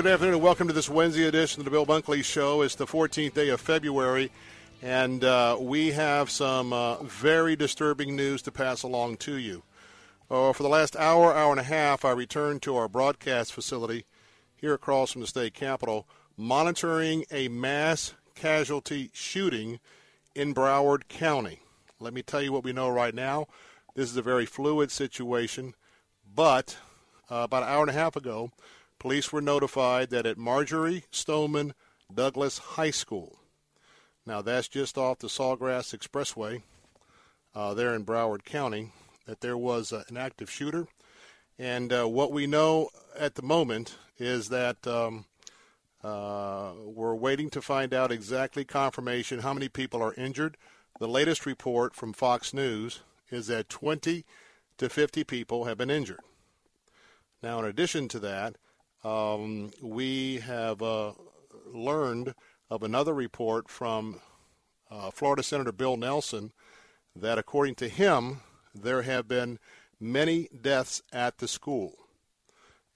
Good afternoon and welcome to this Wednesday edition of the Bill Bunkley Show. It's the 14th day of February, and uh, we have some uh, very disturbing news to pass along to you. Uh, for the last hour, hour and a half, I returned to our broadcast facility here across from the state capitol, monitoring a mass casualty shooting in Broward County. Let me tell you what we know right now. This is a very fluid situation, but uh, about an hour and a half ago, police were notified that at Marjory Stoneman Douglas High School, now that's just off the Sawgrass Expressway uh, there in Broward County, that there was uh, an active shooter. And uh, what we know at the moment is that um, uh, we're waiting to find out exactly confirmation how many people are injured. The latest report from Fox News is that 20 to 50 people have been injured. Now, in addition to that, um, we have uh, learned of another report from uh, Florida Senator Bill Nelson that, according to him, there have been many deaths at the school.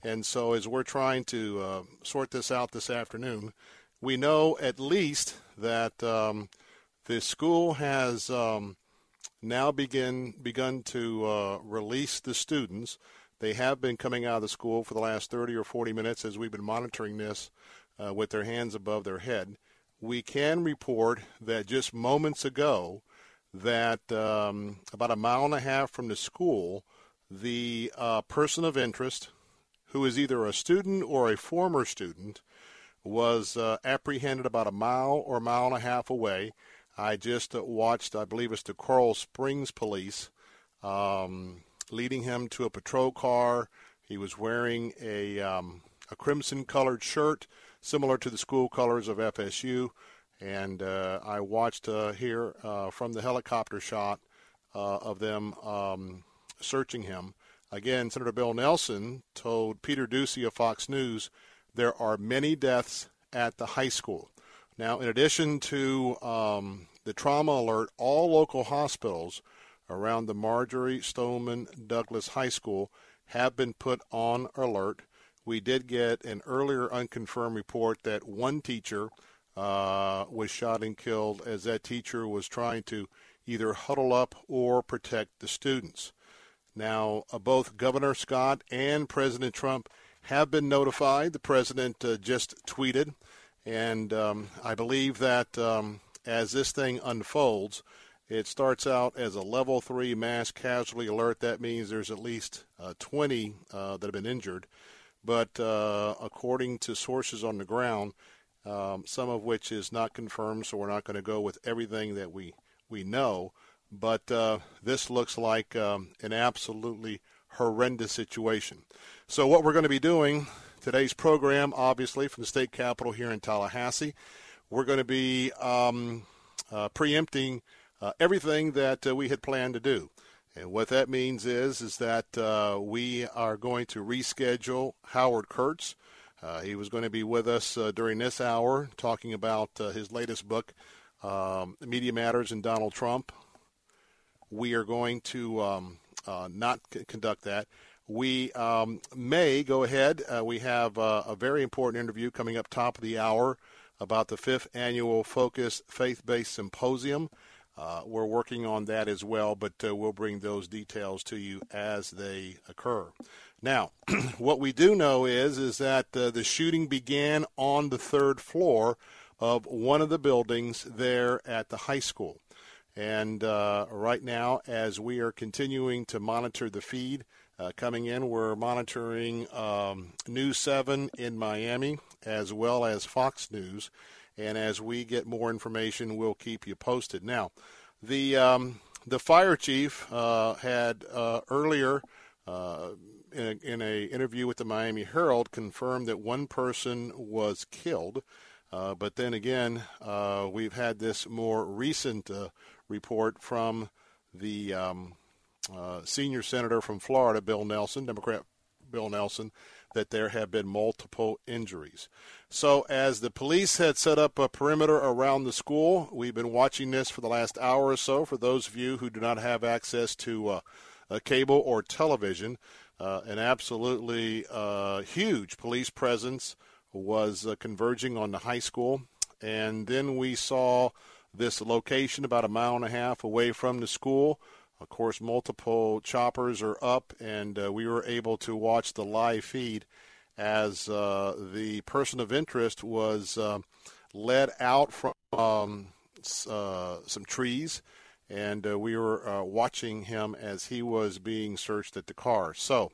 And so, as we're trying to uh, sort this out this afternoon, we know at least that um, the school has um, now begin begun to uh, release the students. They have been coming out of the school for the last 30 or 40 minutes as we've been monitoring this uh, with their hands above their head. We can report that just moments ago, that um, about a mile and a half from the school, the uh, person of interest, who is either a student or a former student, was uh, apprehended about a mile or a mile and a half away. I just uh, watched, I believe it's the Coral Springs police, um, leading him to a patrol car. He was wearing a, um, a crimson colored shirt, similar to the school colors of FSU. And uh, I watched uh, here uh, from the helicopter shot uh, of them um, searching him. Again, Senator Bill Nelson told Peter Doocy of Fox News there are many deaths at the high school. Now, in addition to um, the trauma alert, all local hospitals around the Marjory Stoneman Douglas High School have been put on alert. We did get an earlier unconfirmed report that one teacher uh, was shot and killed as that teacher was trying to either huddle up or protect the students. Now, uh, both Governor Scott and President Trump have been notified. The president uh, just tweeted, and um, I believe that um, as this thing unfolds, it starts out as a level three mass casualty alert. That means there's at least uh, 20 uh, that have been injured. But uh, according to sources on the ground, um, some of which is not confirmed, so we're not going to go with everything that we, we know. But uh, this looks like um, an absolutely horrendous situation. So, what we're going to be doing today's program, obviously, from the state capitol here in Tallahassee, we're going to be um, uh, preempting everything that uh, we had planned to do. And what that means is is that uh, we are going to reschedule Howard Kurtz. Uh, he was going to be with us uh, during this hour talking about uh, his latest book, um, Media Madness and Donald Trump. We are going to um, not c- conduct that. We um, may go ahead. we have a very important interview coming up top of the hour about the fifth annual Focus Faith Based Symposium. Uh, we're working on that as well, but uh, we'll bring those details to you as they occur. Now, what we do know is is that uh, the shooting began on the third floor of one of the buildings there at the high school. And uh, right now, as we are continuing to monitor the feed, Uh, coming in, we're monitoring um, News 7 in Miami as well as Fox News. And as we get more information, we'll keep you posted. Now, the um, the fire chief uh, had uh, earlier uh, in, a, in a interview with the Miami Herald confirmed that one person was killed. Uh, but then again, uh, we've had this more recent uh, report from the um, senior senator from Florida, Bill Nelson, Democrat Bill Nelson, that there have been multiple injuries. So, as the police had set up a perimeter around the school, we've been watching this for the last hour or so. For those of you who do not have access to uh, a cable or television, uh, an absolutely uh, huge police presence was uh, converging on the high school. And then we saw this location about a mile and a half away from the school. Of course, multiple choppers are up, and uh, we were able to watch the live feed as uh, the person of interest was uh, led out from um, uh, some trees, and uh, we were uh, watching him as he was being searched at the car. So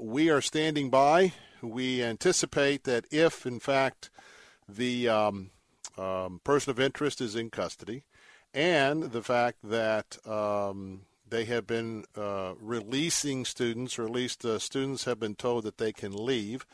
we are standing by. We anticipate that if, in fact, the um, um, person of interest is in custody, and the fact that um, they have been uh, releasing students, or at least uh, students have been told that they can leave.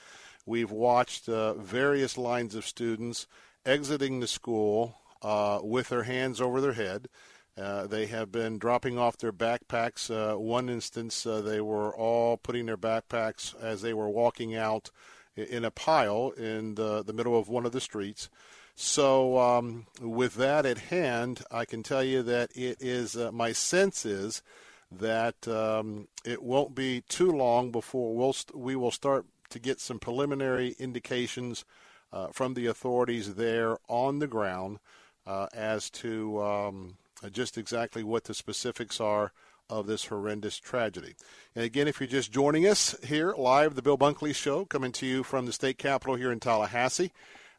We've watched uh, various lines of students exiting the school uh, with their hands over their head. Uh, they have been dropping off their backpacks. Uh, one instance, they were all putting their backpacks as they were walking out in a pile in the, the middle of one of the streets. So, um, with that at hand, I can tell you that it is uh, my sense is that um, it won't be too long before we'll st- we will start to get some preliminary indications uh, from the authorities there on the ground uh, as to um, just exactly what the specifics are of this horrendous tragedy. And again, if you're just joining us here live, the Bill Bunkley Show, coming to you from the state capitol here in Tallahassee.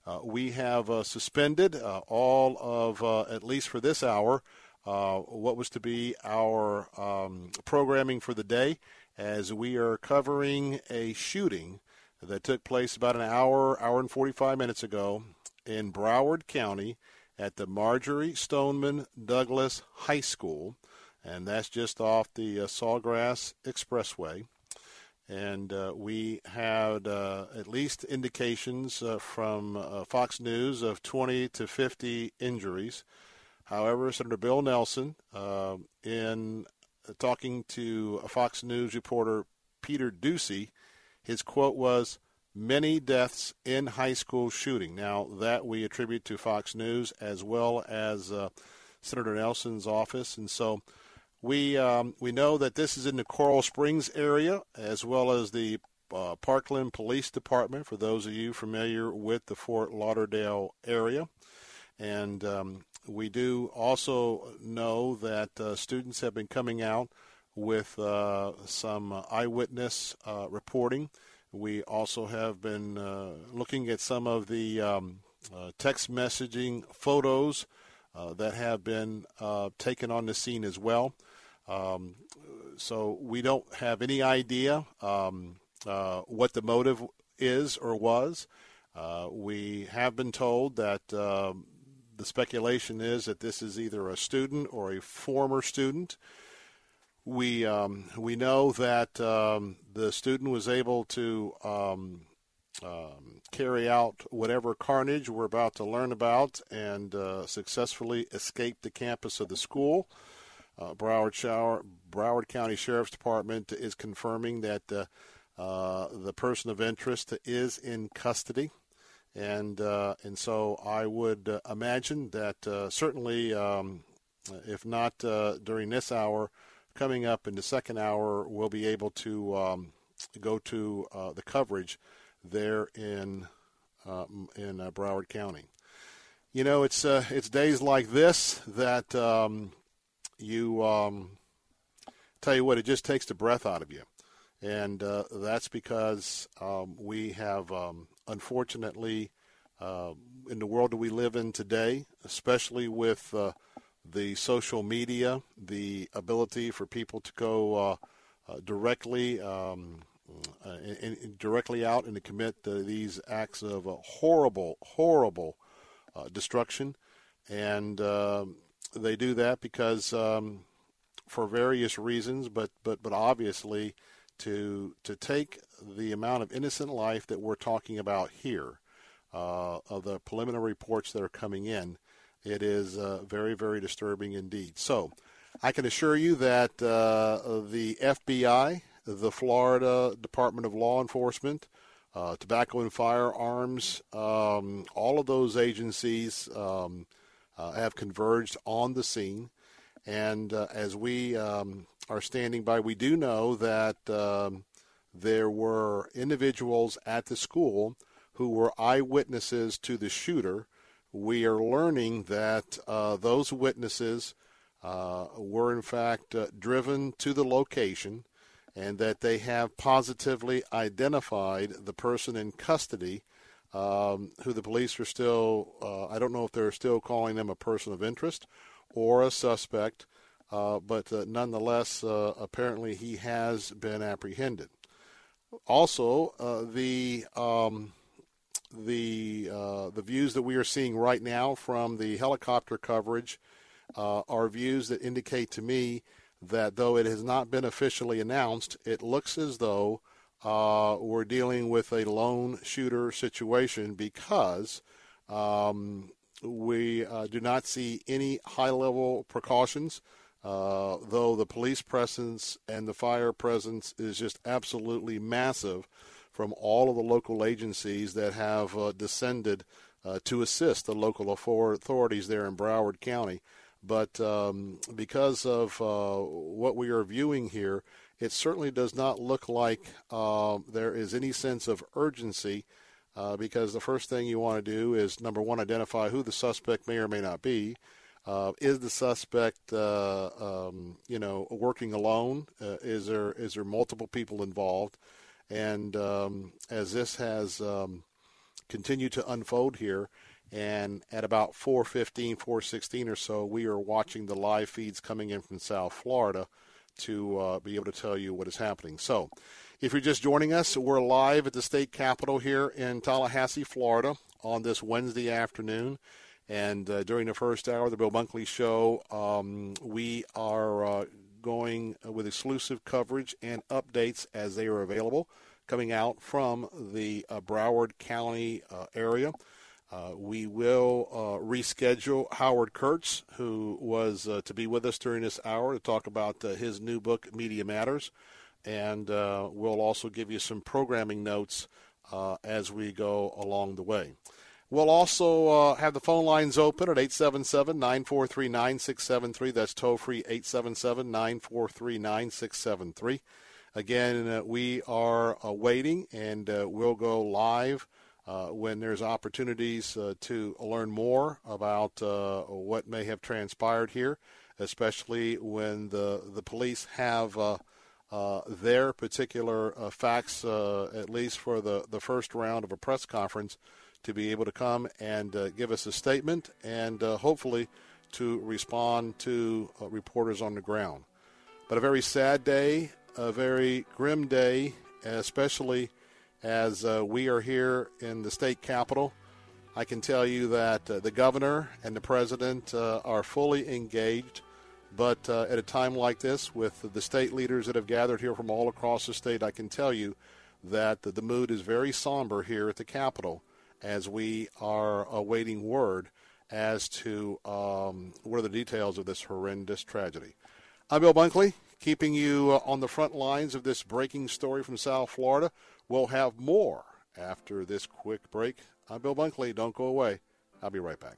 Uh, we have uh, suspended uh, all of, uh, at least for this hour, uh, what was to be our um, programming for the day, as we are covering a shooting that took place about an hour, hour and 45 minutes ago in Broward County at the Marjory Stoneman Douglas High School, and that's just off the Sawgrass Expressway and uh, we had uh, at least indications uh, from uh, Fox News of 20 to 50 injuries. However, Senator Bill Nelson, uh, in talking to Fox News reporter Peter Doocy, his quote was, "Many deaths in high school shooting." Now that we attribute to Fox News as well as uh, Senator Nelson's office, and so. We um, we know that this is in the Coral Springs area as well as the uh, Parkland Police Department. For those of you familiar with the Fort Lauderdale area, and um, we do also know that uh, students have been coming out with uh, some eyewitness uh, reporting. We also have been uh, looking at some of the um, uh, text messaging photos that have been taken on the scene as well. Um, so we don't have any idea um, uh, what the motive is or was. Uh, we have been told that um, the speculation is that this is either a student or a former student. We um, we know that um, the student was able to um, um, carry out whatever carnage we're about to learn about and uh, successfully escape the campus of the school. Uh, Broward, Shower, Broward County Sheriff's Department is confirming that uh, uh, the person of interest is in custody, and uh, and so I would uh, imagine that certainly, um, if not during this hour, coming up in the second hour, we'll be able to um, go to the coverage there in in Broward County. You know, it's it's days like this that. Um, you um, tell you what, it just takes the breath out of you, and uh, that's because um, we have um, unfortunately uh, in the world that we live in today, especially with uh, the social media, the ability for people to go uh, uh, directly um, uh, in, in directly out and to commit these acts of horrible, horrible destruction, and um, they do that because um, for various reasons, but but but obviously to to take the amount of innocent life that we're talking about here, uh, of the preliminary reports that are coming in, it is uh, very very disturbing indeed. So, I can assure you that uh, the FBI, the Florida Department of Law Enforcement, uh, Tobacco and Firearms, um, all of those agencies um, have converged on the scene. And uh, as we um, are standing by, we do know that um, there were individuals at the school who were eyewitnesses to the shooter. We are learning that uh, those witnesses uh, were, in fact, uh, driven to the location and that they have positively identified the person in custody um, who the police are still, uh, I don't know if they're still calling them a person of interest or a suspect, uh, but uh, nonetheless, uh, apparently he has been apprehended. Also, uh, the um, the uh, the views that we are seeing right now from the helicopter coverage are views that indicate to me that though it has not been officially announced, it looks as though uh, we're dealing with a lone shooter situation because um, we uh, do not see any high level precautions, uh, though the police presence and the fire presence is just absolutely massive from all of the local agencies that have uh, descended uh, to assist the local authorities there in Broward County. But um, because of uh, what we are viewing here, it certainly does not look like uh, there is any sense of urgency uh, because the first thing you want to do is number one, identify who the suspect may or may not be. Uh, is the suspect, uh, um, you know, working alone? Uh, is there is there multiple people involved? And um, as this has um, continued to unfold here, and at about 4:15, 4:16 or so, we are watching the live feeds coming in from South Florida to uh, be able to tell you what is happening. So, if you're just joining us, we're live at the state capitol here in Tallahassee, Florida, on this Wednesday afternoon. And uh, during the first hour of the Bill Bunkley Show, um, we are uh, going with exclusive coverage and updates as they are available coming out from the uh, Broward County uh, area. Uh, we will uh, reschedule Howard Kurtz, who was uh, to be with us during this hour to talk about uh, his new book, Media Madness. And uh, we'll also give you some programming notes as we go along the way. We'll also have the phone lines open at 877 943 9673. That's toll free 877 943 9673. Again, we are waiting and we'll go live uh, when there's opportunities uh, to learn more about uh, what may have transpired here, especially when the the police have uh, uh, their particular facts, at least for the, the first round of a press conference, to be able to come and give us a statement and hopefully to respond to reporters on the ground. But a very sad day, a very grim day, especially as uh, we are here in the state capitol. I can tell you that uh, the governor and the president uh, are fully engaged. But uh, at a time like this, with the state leaders that have gathered here from all across the state, I can tell you that the mood is very somber here at the Capitol as we are awaiting word as to um, what are the details of this horrendous tragedy. I'm Bill Bunkley, keeping you uh, on the front lines of this breaking story from South Florida. We'll have more after this quick break. I'm Bill Bunkley. Don't go away. I'll be right back.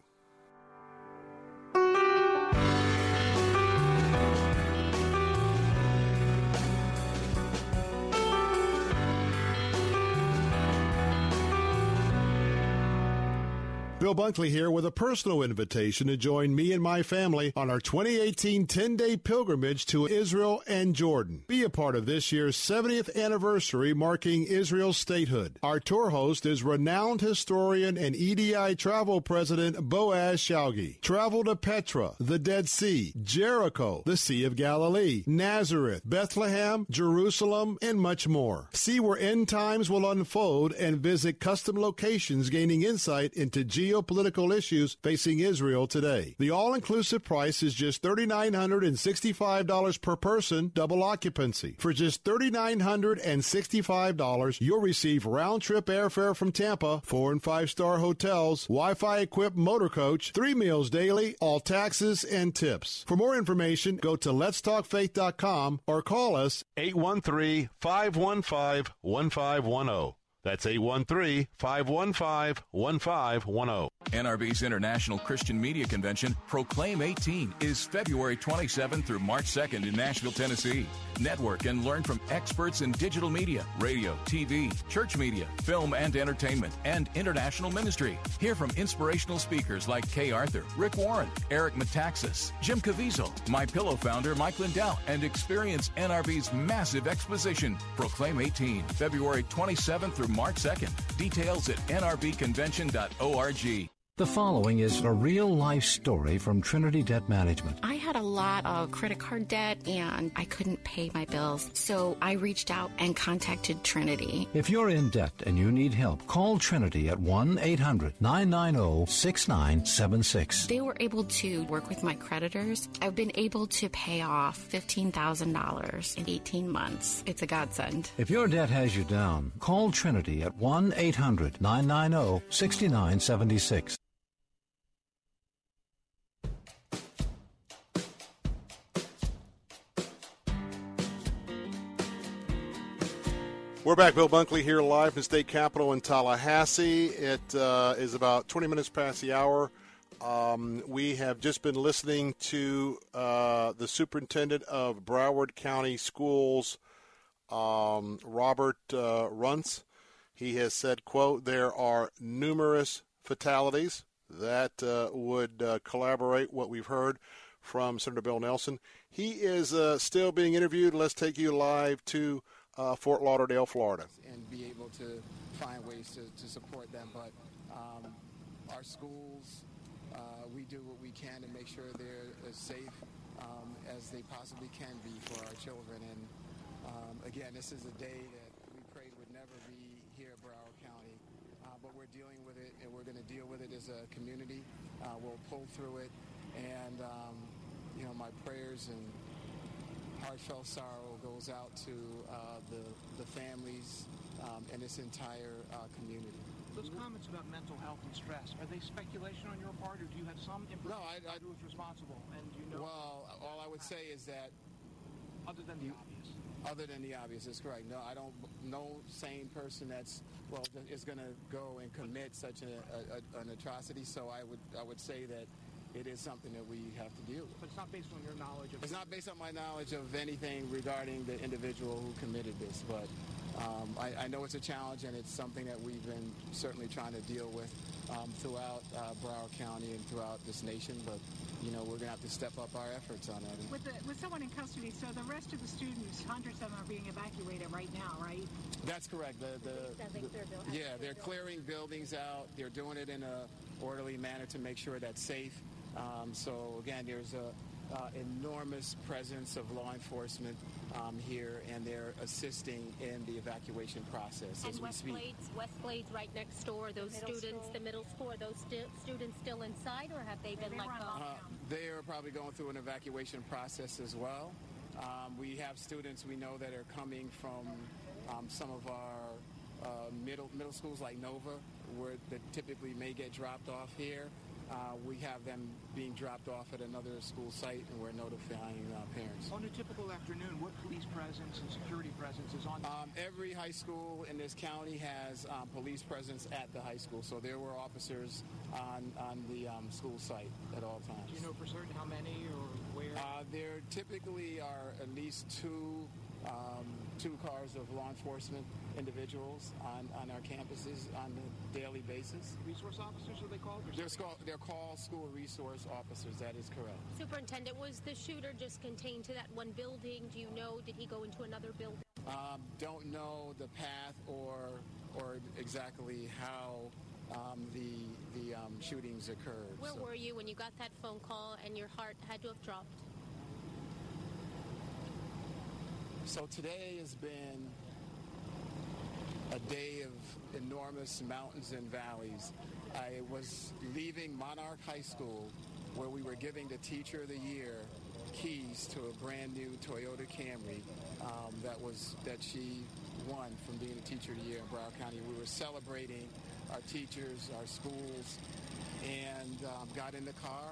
Bill Bunkley here with a personal invitation to join me and my family on our 2018 10 day pilgrimage to Israel and Jordan. Be a part of this year's 70th anniversary marking Israel's statehood. Our tour host is renowned historian and EDI travel president Boaz Shalgi. Travel to Petra, the Dead Sea, Jericho, the Sea of Galilee, Nazareth, Bethlehem, Jerusalem, and much more. See where end times will unfold and visit custom locations gaining insight into Jesus geopolitical issues facing Israel today. The all inclusive price is just $3,965 per person, double occupancy. For just $3,965, you'll receive round trip airfare from Tampa, four and five star hotels, Wi Fi equipped motor coach, three meals daily, all taxes and tips. For more information, go to letstalkfaith.com or call us 813 515 1510. That's 813 515 1510. NRB's International Christian Media Convention, Proclaim 18, is February 27th through March 2nd in Nashville, Tennessee. Network and learn from experts in digital media, radio, TV, church media, film and entertainment, and international ministry. Hear from inspirational speakers like Kay Arthur, Rick Warren, Eric Metaxas, Jim Caviezel, My Pillow founder Mike Lindell, and experience NRB's massive exposition. Proclaim 18, February 27th through March 2nd. Details at nrbconvention.org. The following is a real life story from Trinity Debt Management. I had a lot of credit card debt and I couldn't pay my bills, so I reached out and contacted Trinity. If you're in debt and you need help, call Trinity at 1 800 990 6976. They were able to work with my creditors. I've been able to pay off $15,000 in 18 months. It's a godsend. If your debt has you down, call Trinity at 1 800 990 6976. We're back. Bill Bunkley here live from State Capitol in Tallahassee. It uh, is about 20 minutes past the hour. Um, we have just been listening to uh, the superintendent of Broward County Schools, um, Robert uh. He has said, quote, there are numerous fatalities that uh, would uh, collaborate what we've heard from Senator Bill Nelson. He is uh, still being interviewed. Let's take you live to uh, Fort Lauderdale, Florida. And be able to find ways to, to support them. But um, our schools, uh, we do what we can to make sure they're as safe um, as they possibly can be for our children. And um, again, this is a day that we prayed would never be here at Broward County. Uh, but we're dealing with it, and we're going to deal with it as a community. Uh, we'll pull through it. And, um, you know, my prayers and heartfelt sorrow goes out to uh, the, the families um, and this entire uh, community. Those comments about mental health and stress, are they speculation on your part, or do you have some information no, I, I, who is responsible? And you know? Well, all I would say is that... Other than the obvious. Other than the obvious, is correct. No, I don't. No sane person that's well is going to go and commit such a, a, an atrocity. So I would I would say that it is something that we have to deal with. But it's not based on your knowledge of It's not based on my knowledge of anything regarding the individual who committed this, but um, I, I, know it's a challenge and it's something that we've been certainly trying to deal with um, throughout uh, Broward County and throughout this nation, but you know, we're going to have to step up our efforts on that. With, the, with someone in custody, so the rest of the students, hundreds of them are being evacuated right now, right? That's correct. The, the, the yeah, they're clearing buildings out. They're doing it in a orderly manner to make sure that's safe. Um, so again, there's a uh, enormous presence of law enforcement um, here, and they're assisting in the evacuation process and as West we speak. Blades, Westglades right next door. Those students, school. the middle school, are those sti- students still inside, or have they been they let go? Uh, they are probably going through an evacuation process as well. Um, we have students we know that are coming from um, some of our uh, middle middle schools like Nova, where that typically may get dropped off here. Uh, we have them being dropped off at another school site, and we're notifying uh, parents. On a typical afternoon, what police presence and security presence is on? Um, every high school in this county has um, police presence at the high school, so there were officers on on the um, school site at all times. Do you know for certain how many or where? Uh, there typically are at least two um, two cars of law enforcement individuals on, on our campuses on a daily basis. Resource officers are they called? or They're, something? called, they're called school resource officers. That is correct. Superintendent, was the shooter just contained to that one building? Do you know, did he go into another building? Um, don't know the path or or exactly how um, the the um, shootings occurred. Where So- were you when you got that phone call and your heart had to have dropped? So today has been a day of enormous mountains and valleys. I was leaving Monarch High School where we were giving the Teacher of the Year keys to a brand new Toyota Camry um, that was that she won from being a Teacher of the Year in Broward County. We were celebrating our teachers, our schools, and um, got in the car.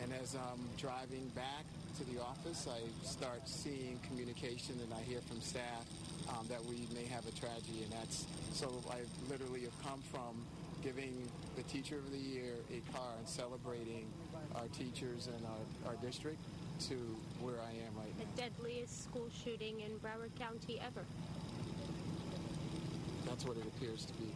And as I'm driving back to the office, I start seeing communication and I hear from staff um, that we may have a tragedy. And that's so I literally have come from giving the Teacher of the Year a car and celebrating our teachers and our, our district to where I am right now. The deadliest school shooting in Broward County ever. That's what it appears to be.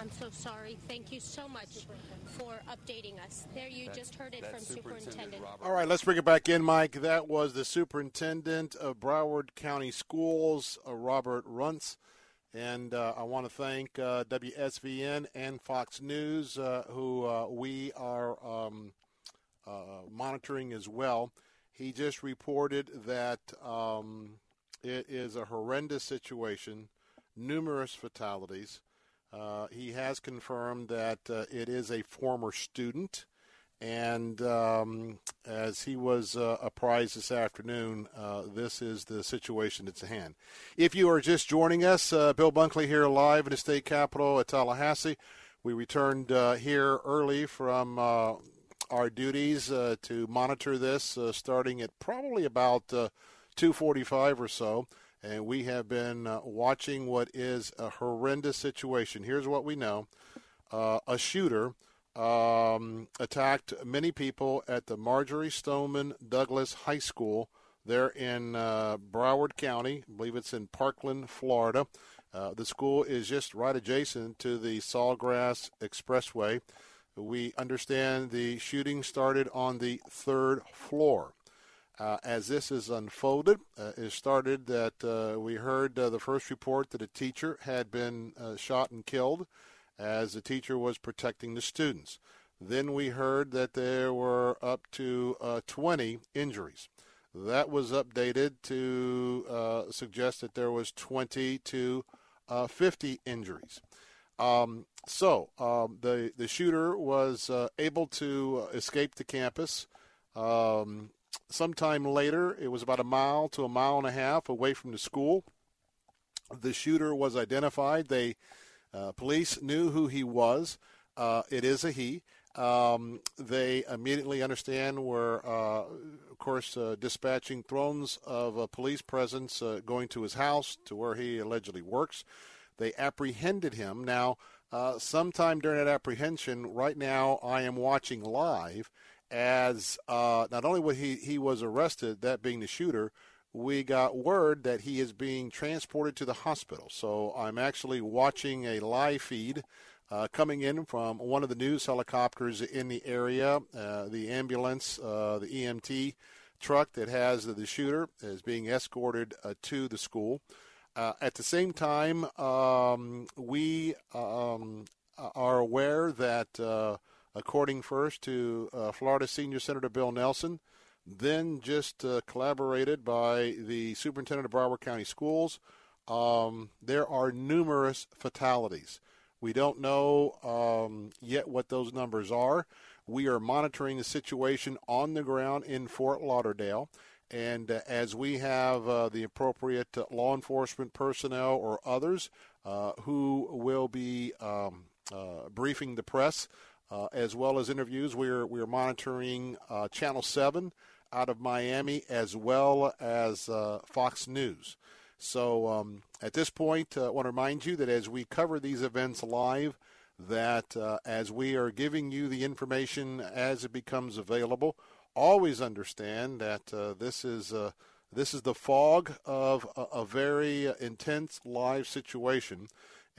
I'm so sorry. Thank you so much for updating us. There you That's- just heard it from Superintendent. Robert. All right, let's bring it back in, Mike. That was the superintendent of Broward County Schools, uh, Robert Runcie. And uh, I want to thank uh, WSVN and Fox News, uh, who uh, we are um, uh, monitoring as well. He just reported that um, it is a horrendous situation, numerous fatalities. Uh, he has confirmed that uh, it is a former student. And um, as he was uh, apprised this afternoon, uh, this is the situation that's at hand. If you are just joining us, uh, Bill Bunkley here live in the state capitol at Tallahassee. We returned uh, here early from our duties to monitor this, starting at probably about uh, 2:45 or so, and we have been uh, watching what is a horrendous situation. Here's what we know: uh, a shooter um, attacked many people at the Marjory Stoneman Douglas High School there in uh, Broward County. I believe it's in Parkland, Florida. Uh, the school is just right adjacent to the Sawgrass Expressway. We understand the shooting started on the third floor. Uh, as this is unfolded, uh, it started that uh, we heard uh, the first report that a teacher had been uh, shot and killed as the teacher was protecting the students. Then we heard that there were up to uh, 20 injuries. That was updated to suggest that there was 20 to uh, 50 injuries. Um, so um, the the shooter was uh, able to escape the campus. Um, sometime later, it was about a mile to a mile and a half away from the school. The shooter was identified. They uh, police knew who he was. Uh, it is a he. Um, they immediately understand were, uh, of course, uh, dispatching drones of a police presence uh, going to his house to where he allegedly works. They apprehended him. Now, uh, sometime during that apprehension, right now I am watching live as uh, not only was he, he was arrested, that being the shooter, we got word that he is being transported to the hospital. So I'm actually watching a live feed uh, coming in from one of the news helicopters in the area. Uh, the ambulance, uh, the EMT truck that has the, shooter is being escorted uh, to the school. Uh, at the same time, um, we um, are aware that, according first to uh, Florida Senior Senator Bill Nelson, then just uh, collaborated by the superintendent of Broward County Schools, um, there are numerous fatalities. We don't know um, yet what those numbers are. We are monitoring the situation on the ground in Fort Lauderdale. And uh, as we have uh, the appropriate law enforcement personnel or others uh, who will be um, uh, briefing the press, uh, as well as interviews, we're, we're monitoring Channel 7 out of Miami as well as Fox News. So um, at this point, I want to remind you that as we cover these events live, that uh, as we are giving you the information as it becomes available, always understand that uh, this is uh, This is the fog of a, a very uh, intense live situation,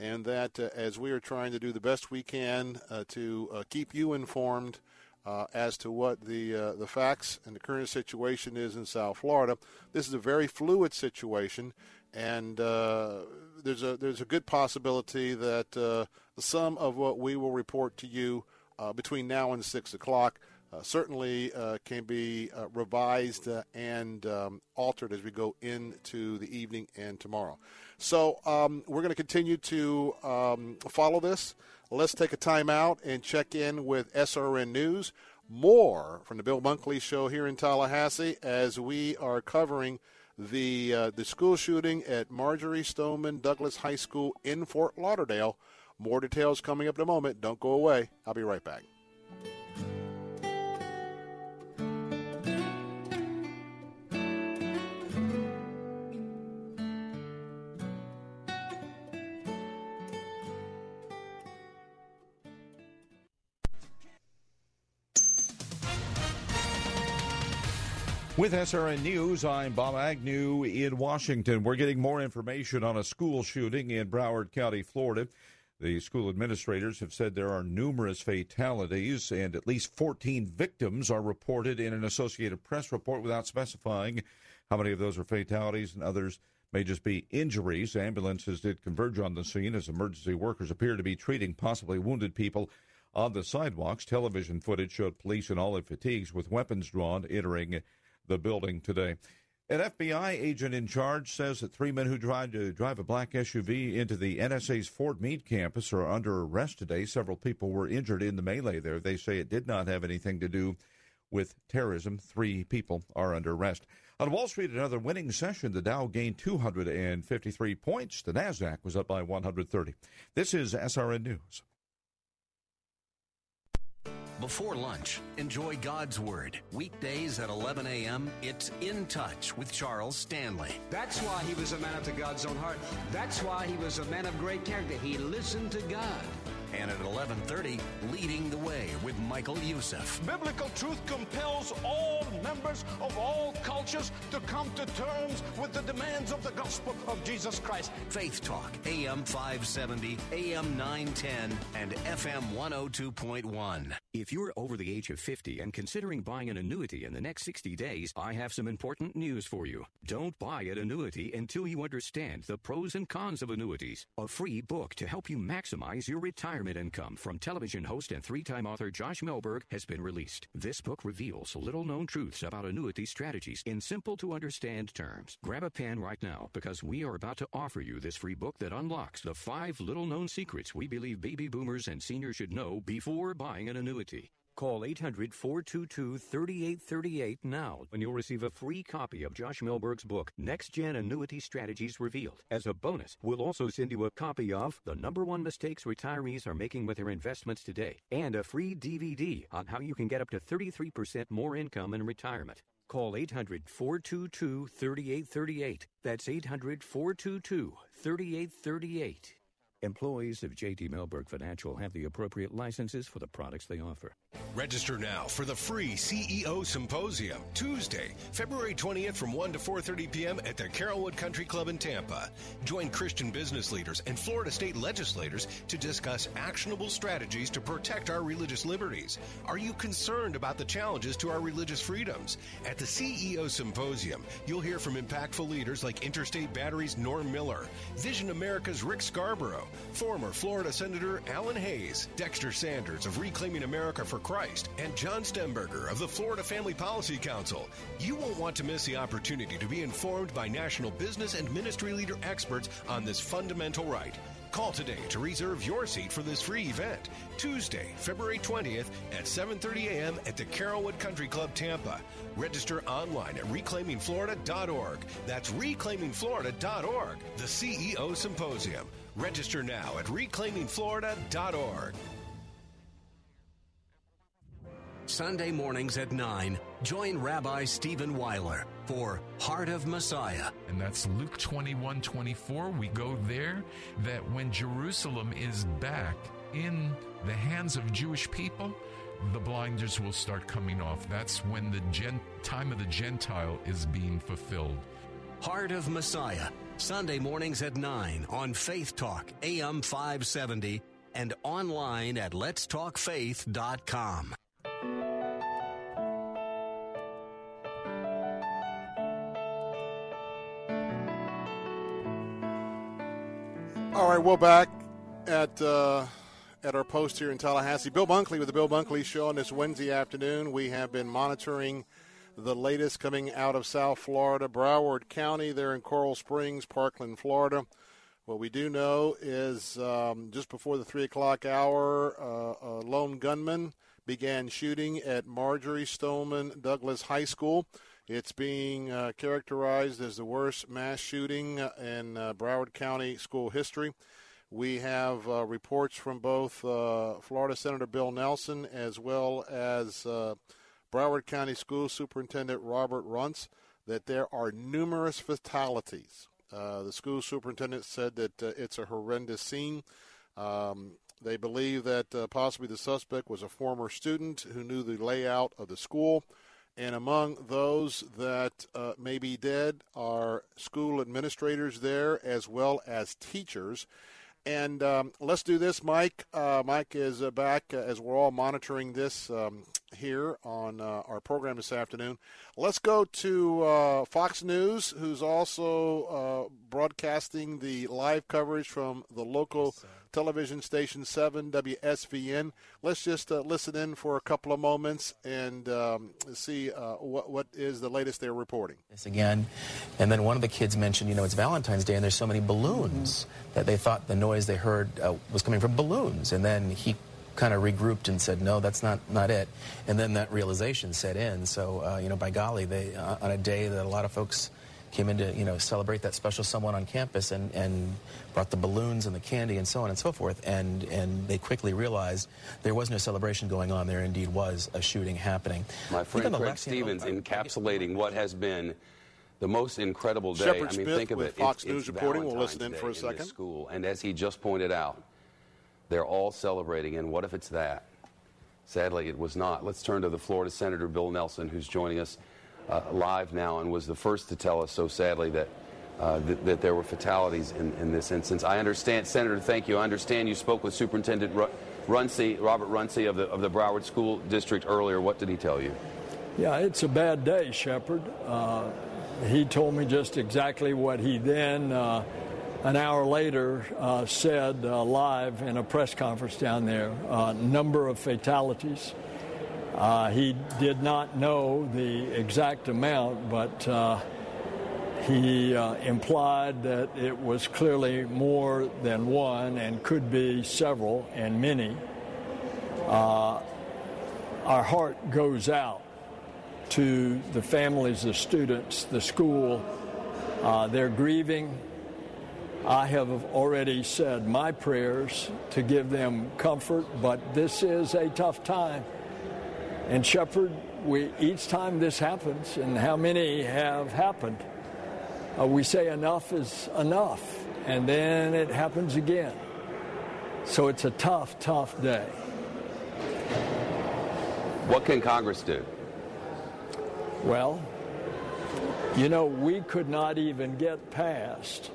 and that uh, as we are trying to do the best we can uh, to uh, keep you informed uh, as to what the uh, the facts and the current situation is in South Florida, this is a very fluid situation, and there's a there's a good possibility that some of what we will report to you between now and six o'clock uh, certainly uh, can be uh, revised uh, and um, altered as we go into the evening and tomorrow. So um, we're going to continue to um, follow this. Let's take a time out and check in with SRN News. More from the Bill Bunkley Show here in Tallahassee as we are covering the uh, the school shooting at Marjory Stoneman Douglas High School in Fort Lauderdale. More details coming up in a moment. Don't go away. I'll be right back. With SRN News, I'm Bob Agnew in Washington. We're getting more information on a school shooting in Broward County, Florida. The school administrators have said there are numerous fatalities and at least 14 victims are reported in an Associated Press report without specifying how many of those are fatalities and others may just be injuries. Ambulances did converge on the scene as emergency workers appear to be treating possibly wounded people on the sidewalks. Television footage showed police in olive fatigues with weapons drawn entering the building today. An FBI agent in charge says that three men who tried to drive a black SUV into the NSA's Fort Meade campus are under arrest today. Several people were injured in the melee there. They say it did not have anything to do with terrorism. Three people are under arrest. On Wall Street, another winning session. The Dow gained 253 points. The Nasdaq was up by 130. This is SRN News. Before lunch, enjoy God's Word. Weekdays at 11 a.m., it's In Touch with Charles Stanley. That's why he was a man after God's own heart. That's why he was a man of great character. He listened to God and at 11:30 leading the way with Michael Youssef. Biblical truth compels all members of all cultures to come to terms with the demands of the gospel of Jesus Christ. Faith Talk AM 570, AM 910 and FM 102.1. If you're over the age of 50 and considering buying an annuity in the next 60 days, I have some important news for you. Don't buy an annuity until you understand the pros and cons of annuities. A free book to help you maximize your retirement retirement income from television host and three time author Josh Mellberg has been released. This book reveals little known truths about annuity strategies in simple to understand terms. Grab a pen right now because we are about to offer you this free book that unlocks the five little known secrets we believe baby boomers and seniors should know before buying an annuity. Call 800 422 3838 now and you'll receive a free copy of Josh Mellberg's book, Next Gen Annuity Strategies Revealed. As a bonus, we'll also send you a copy of The Number One Mistakes Retirees Are Making with Their Investments Today and a free DVD on how you can get up to 33% more income in retirement. Call 800 422 3838. That's 800 422 3838. Employees of JT Mellberg Financial have the appropriate licenses for the products they offer. Register now for the free CEO Symposium, Tuesday, February 20th from 1 to 4:30 p.m. at the Carrollwood Country Club in Tampa. Join Christian business leaders and Florida state legislators to discuss actionable strategies to protect our religious liberties. Are you concerned about the challenges to our religious freedoms? At the CEO Symposium, you'll hear from impactful leaders like Interstate Batteries Norm Miller, Vision America's Rick Scarborough, former Florida Senator Alan Hays, Dexter Sanders of Reclaiming America for Christ, and John Stemberger of the Florida Family Policy Council. You won't want to miss the opportunity to be informed by national business and ministry leader experts on this fundamental right. Call today to reserve your seat for this free event. Tuesday, February 20th at 7:30 a.m. at the Carrollwood Country Club Tampa. Register online at reclaimingflorida.org. That's reclaimingflorida.org. The CEO Symposium. Register now at reclaimingflorida.org. Sunday mornings at 9, join Rabbi Stephen Weiler for Heart of Messiah. And that's Luke 21 24. We go there that when Jerusalem is back in the hands of Jewish people, the blinders will start coming off. That's when the gen- time of the Gentile is being fulfilled. Heart of Messiah, Sunday mornings at 9 on Faith Talk, AM 570, and online at letstalkfaith.com. All right, we're back at uh, at our post here in Tallahassee. Bill Bunkley with the Bill Bunkley Show on this Wednesday afternoon. We have been monitoring the latest coming out of South Florida, Broward County, there in Coral Springs, Parkland, Florida. What we do know is um, just before the three o'clock hour, uh, a lone gunman began shooting at Marjory Stoneman Douglas High School. It's being uh, characterized as the worst mass shooting in uh, Broward County school history. We have uh, reports from both uh, Florida Senator Bill Nelson as well as uh, Broward County School Superintendent Robert Runcie that there are numerous fatalities. Uh, the school superintendent said that it's a horrendous scene. Um, they believe that possibly the suspect was a former student who knew the layout of the school. And among those that uh, may be dead are school administrators there as well as teachers. And um, let's do this, Mike. Uh, Mike is uh, back uh, as we're all monitoring this um, here on uh, our program this afternoon. Let's go to uh, Fox News, who's also broadcasting the live coverage from the local television station 7 WSVN. Let's just uh, listen in for a couple of moments and um, see uh, what, what is the latest they're reporting. This again, and then one of the kids mentioned, you know, it's Valentine's Day and there's so many balloons that they thought the noise they heard uh, was coming from balloons, and then he kind of regrouped and said, no, that's not, not it. And then that realization set in. So, uh, you know, by golly, they, uh, on a day that a lot of folks came in to, you know, celebrate that special someone on campus and, and brought the balloons and the candy and so on and so forth. And, and they quickly realized there was no celebration going on. There indeed was a shooting happening. My friend Craig Stevens encapsulating what has been the most incredible day. Shepard I mean, Smith think of with it. Fox it's, News it's reporting. We'll listen in for a second. school, and as he just pointed out, they're all celebrating. And what if it's that? Sadly, it was not. Let's turn to the Florida Senator Bill Nelson, who's joining us uh, live now and was the first to tell us so sadly that uh, th- that there were fatalities in, in, this instance. I understand, Senator, thank you. I understand you spoke with Superintendent Ru- Runcie, Robert Runcie of the, of the Broward School District earlier. What did he tell you? Yeah, it's a bad day, Shepard. Uh, he told me just exactly what he then, uh, an hour later, uh, said uh, live in a press conference down there. number of fatalities. Uh, he did not know the exact amount, but uh, he uh, implied that it was clearly more than one and could be several and many. Uh, our heart goes out to the families, the students, the school. Uh, they're grieving. I have already said my prayers to give them comfort, but this is a tough time. And Shepard, we each time this happens, and how many have happened, uh, we say enough is enough, and then it happens again. So it's a tough, tough day. What can Congress do? Well, you know, we could not even get past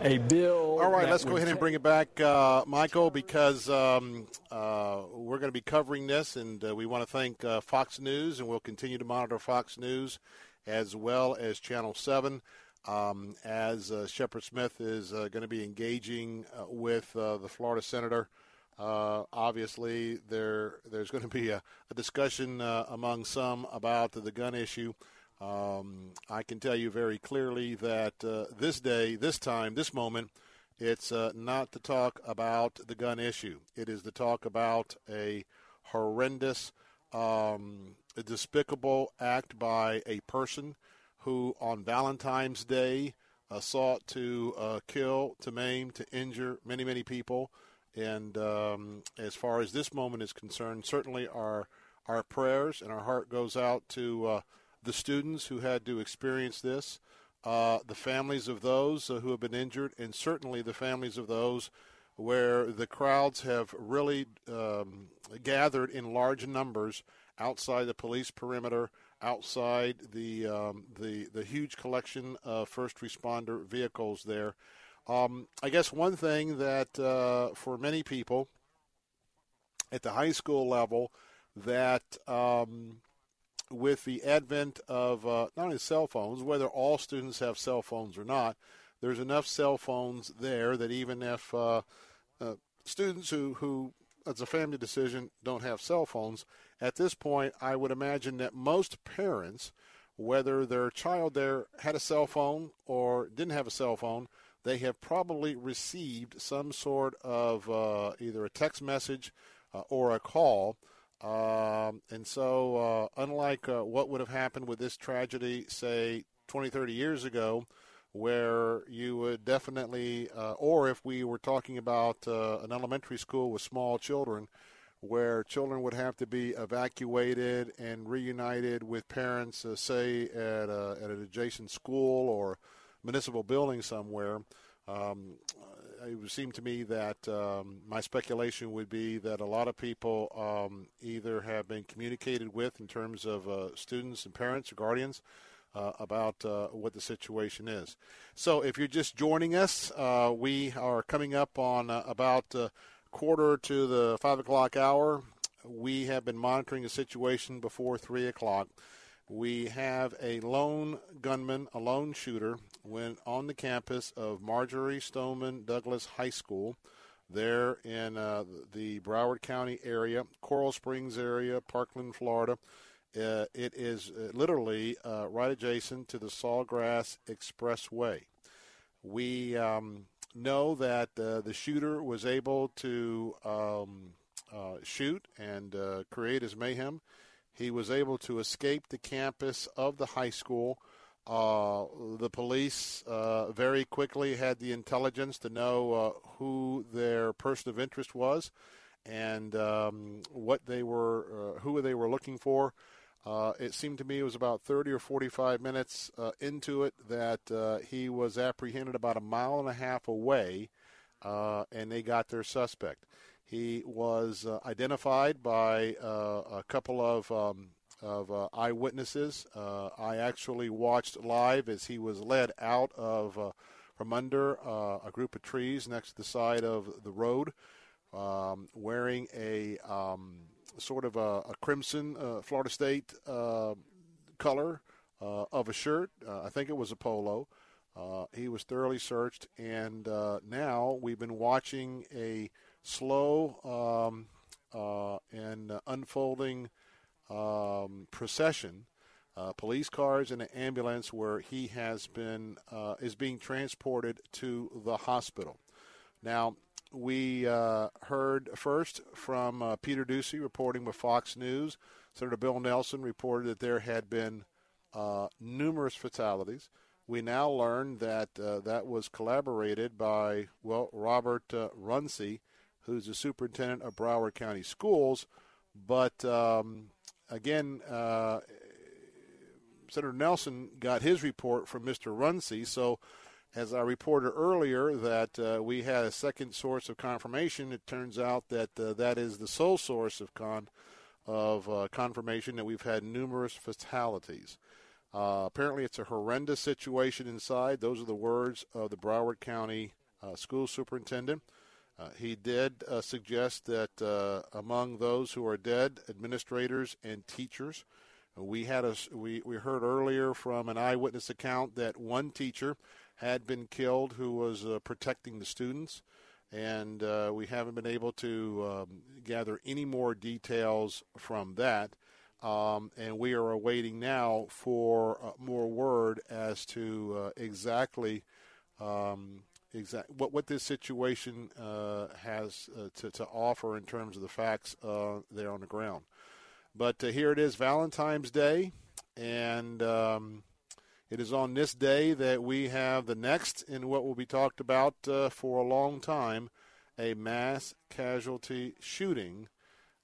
a bill. All right, let's go ahead and bring it back, uh, Michael, because um, uh, we're going to be covering this, and uh, we want to thank uh, Fox News, and we'll continue to monitor Fox News as well as Channel 7. Um, as uh, Shepard Smith is uh, going to be engaging uh, with uh, the Florida senator, uh, obviously there there's going to be a, a discussion uh, among some about the gun issue. Um, I can tell you very clearly that uh, this day, this time, this moment, it's uh, not to talk about the gun issue. It is to talk about a horrendous, um, a despicable act by a person who, on Valentine's Day, uh, sought to uh, kill, to maim, to injure many, many people. And um, as far as this moment is concerned, certainly our our prayers and our heart goes out to uh, the students who had to experience this, uh, the families of those uh, who have been injured, and certainly the families of those where the crowds have really um, gathered in large numbers outside the police perimeter, outside the um, the the huge collection of first responder vehicles there. Um, I guess one thing that uh, for many people at the high school level that um, with the advent of uh, not only cell phones, whether all students have cell phones or not, there's enough cell phones there that even if uh, uh, students who, who, it's a family decision, don't have cell phones, at this point, I would imagine that most parents, whether their child there had a cell phone or didn't have a cell phone, they have probably received some sort of uh, either a text message uh, or a call. Um, and so, uh, unlike uh, what would have happened with this tragedy, say 20, 30 years ago, where you would definitely, uh, or if we were talking about uh, an elementary school with small children, where children would have to be evacuated and reunited with parents, uh, say at, a, at an adjacent school or municipal building somewhere. Um, it would seem to me that um, my speculation would be that a lot of people um, either have been communicated with in terms of uh, students and parents or guardians uh, about uh, what the situation is. So, if you're just joining us, uh, we are coming up on uh, about uh, quarter to the five o'clock hour. We have been monitoring the situation before three o'clock. We have a lone gunman, a lone shooter, went on the campus of Marjory Stoneman Douglas High School there in uh, the Broward County area, Coral Springs area, Parkland, Florida. Uh, it is uh, literally uh, right adjacent to the Sawgrass Expressway. We um, know that uh, the shooter was able to um, uh, shoot and create his mayhem. He was able to escape the campus of the high school. The police very quickly had the intelligence to know who their person of interest was and um, what they were, who they were looking for. Uh, it seemed to me it was about 30 or 45 minutes uh, into it that uh, he was apprehended about a mile and a half away, uh, and they got their suspect. He was uh, identified by uh, a couple of, um, of eyewitnesses. I actually watched live as he was led out of from under a group of trees next to the side of the road, um, wearing a um, sort of a, a crimson uh, Florida State uh, color uh, of a shirt. Uh, I think it was a polo. Uh, he was thoroughly searched, and now we've been watching a slow um, and unfolding um, procession. Uh, police cars and an ambulance where he has been uh, is being transported to the hospital. Now, we uh, heard first from uh, Peter Doocy reporting with Fox News. Senator Bill Nelson reported that there had been uh, numerous fatalities. We now learn that uh, that was collaborated by, well, Robert Runcie, who's the superintendent of Broward County Schools. But um, again, uh, Senator Nelson got his report from Mr. Runcie, so as I reported earlier, that uh, we had a second source of confirmation. It turns out that uh, that is the sole source of con of uh, confirmation that we've had numerous fatalities. Uh, apparently, it's a horrendous situation inside. Those are the words of the Broward County uh, school superintendent. Uh, he did suggest that among those who are dead, administrators and teachers. We had a we, we heard earlier from an eyewitness account that one teacher had been killed who was uh, protecting the students, and uh, we haven't been able to um, gather any more details from that. Um, and we are awaiting now for uh, more word as to uh, exactly um, exact what what this situation uh, has uh, to, to offer in terms of the facts there on the ground. But here it is, Valentine's Day, and um, it is on this day that we have the next in what will be talked about uh, for a long time a mass casualty shooting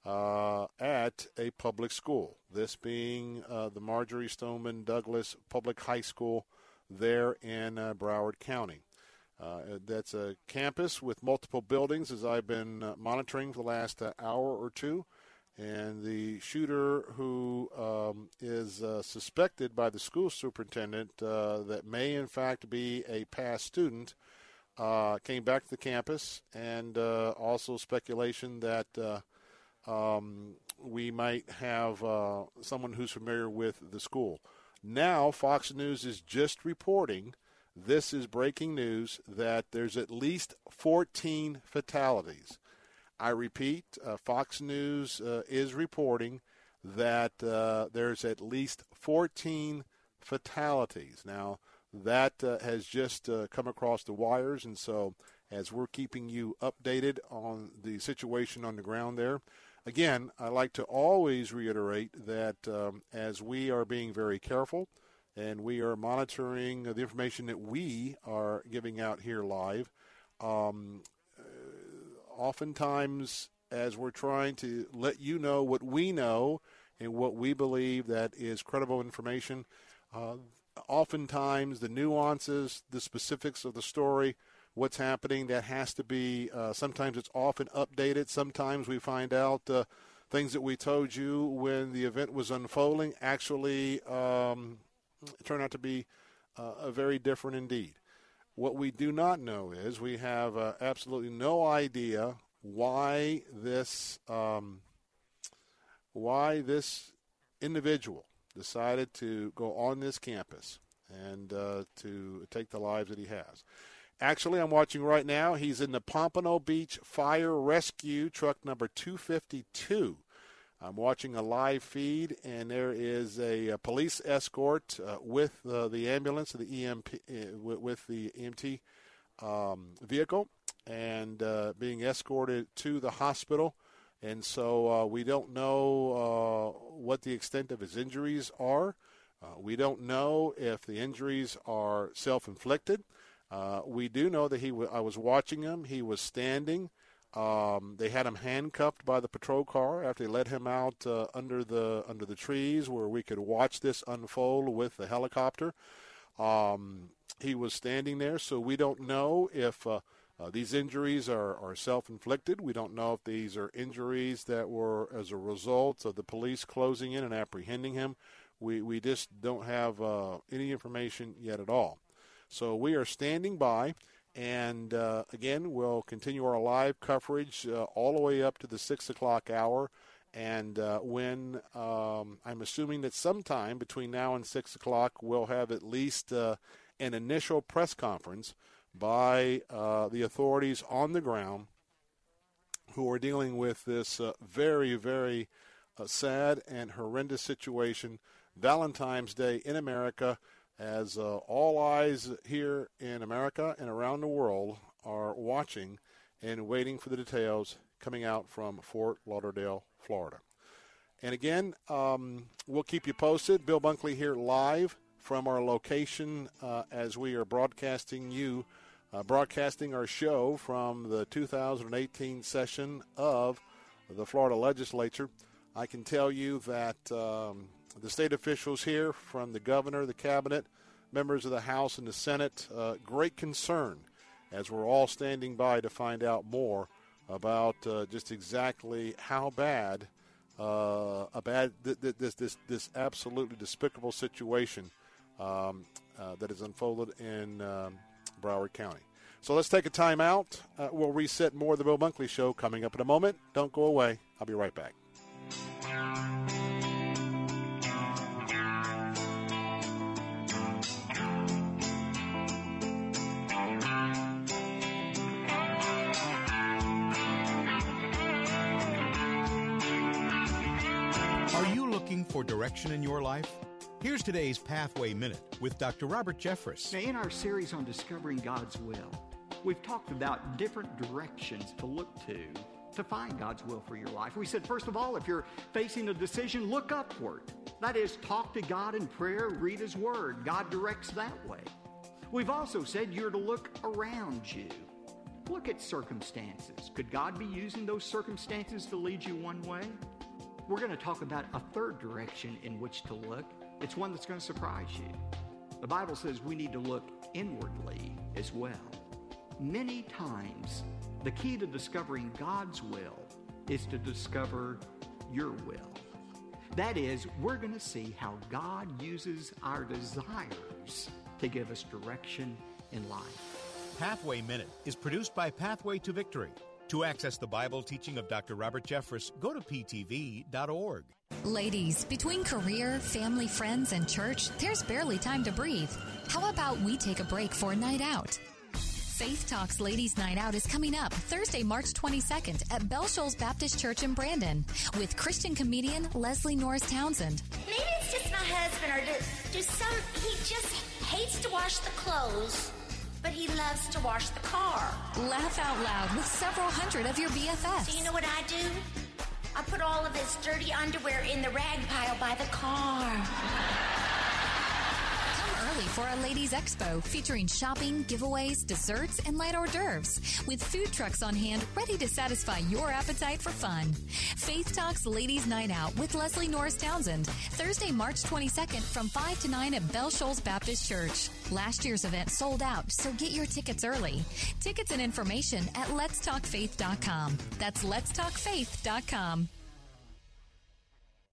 uh, at a public school. This being uh, the Marjory Stoneman Douglas Public High School there in uh, Broward County. Uh, that's a campus with multiple buildings, as I've been uh, monitoring for the last hour or two. And the shooter, who um, is uh, suspected by the school superintendent uh, that may in fact be a past student, uh, came back to the campus, and uh, also speculation that uh, um, we might have uh, someone who's familiar with the school. Now, Fox News is just reporting this is breaking news that there's at least 14 fatalities. I repeat, uh, Fox News uh, is reporting that uh, there's at least 14 fatalities. Now, that uh, has just uh, come across the wires, and so as we're keeping you updated on the situation on the ground there, again, I like to always reiterate that um, as we are being very careful and we are monitoring the information that we are giving out here live, um, oftentimes as we're trying to let you know what we know and what we believe that is credible information, uh, oftentimes the nuances, the specifics of the story, what's happening, that has to be, uh, sometimes it's often updated. Sometimes we find out uh, things that we told you when the event was unfolding actually um, turn out to be uh, very different indeed. What we do not know is we have uh, absolutely no idea why this um, why this individual decided to go on this campus and uh, to take the lives that he has. Actually, I'm watching right now. He's in the Pompano Beach Fire Rescue Truck number 252. I'm watching a live feed, and there is a, a police escort uh, with uh, the ambulance, the EMP, uh, with the EMT um, vehicle, and uh, being escorted to the hospital. And so uh, we don't know uh, what the extent of his injuries are. we don't know if the injuries are self-inflicted. we do know that he. W- I was watching him. He was standing. Um, they had him handcuffed by the patrol car after they let him out uh, under the under the trees where we could watch this unfold with the helicopter. Um, he was standing there, so we don't know if uh, uh, these injuries are, are self-inflicted. We don't know if these are injuries that were as a result of the police closing in and apprehending him. We we just don't have uh, any information yet at all. So we are standing by. And uh, again, we'll continue our live coverage uh, all the way up to the 6 o'clock hour. And uh, when um, I'm assuming that sometime between now and 6 o'clock, we'll have at least uh, an initial press conference by uh, the authorities on the ground who are dealing with this uh, very, very sad and horrendous situation. Valentine's Day in America as uh, all eyes here in America and around the world are watching and waiting for the details coming out from Fort Lauderdale, Florida. And again, um, we'll keep you posted. Bill Bunkley here live from our location uh, as we are broadcasting you, uh, broadcasting our show from the 2018 session of the Florida Legislature. I can tell you that um, the state officials here, from the governor, the cabinet, members of the House and the Senate, uh, great concern as we're all standing by to find out more about uh, just exactly how bad uh, a bad th- th- this this this absolutely despicable situation um, uh, that has unfolded in um, Broward County. So let's take a time out. Uh, we'll reset more of the Bill Bunkley Show coming up in a moment. Don't go away. I'll be right back. For direction in your life? Here's today's Pathway Minute with Dr. Robert Jeffress. Now, in our series on discovering God's will, we've talked about different directions to look to to find God's will for your life. We said, first of all, if you're facing a decision, look upward. That is, talk to God in prayer, read His Word. God directs that way. We've also said you're to look around you. Look at circumstances. Could God be using those circumstances to lead you one way? We're going to talk about a third direction in which to look. It's one that's going to surprise you. The Bible says we need to look inwardly as well. Many times, the key to discovering God's will is to discover your will. That is, we're going to see how God uses our desires to give us direction in life. Pathway Minute is produced by Pathway to Victory. To access the Bible teaching of Dr. Robert Jeffress, go to ptv.org. Ladies, between career, family, friends, and church, there's barely time to breathe. How about we take a break for a night out? Faith Talks Ladies Night Out is coming up Thursday, March 22nd at Bell Shoals Baptist Church in Brandon with Christian comedian Leslie Norris Townsend. Maybe it's just my husband, or just, do some, he just hates to wash the clothes, but he loves to wash the car. Laugh out loud with several hundred of your BFFs. Do you know what I do? I put all of his dirty underwear in the rag pile by the car for a Ladies Expo featuring shopping, giveaways, desserts, and light hors d'oeuvres with food trucks on hand ready to satisfy your appetite for fun. Faith Talks Ladies Night Out with Leslie Norris Townsend, Thursday, March 22nd from 5 to 9 at Bell Shoals Baptist Church. Last year's event sold out, so get your tickets early. Tickets and information at letstalkfaith.com. That's letstalkfaith.com.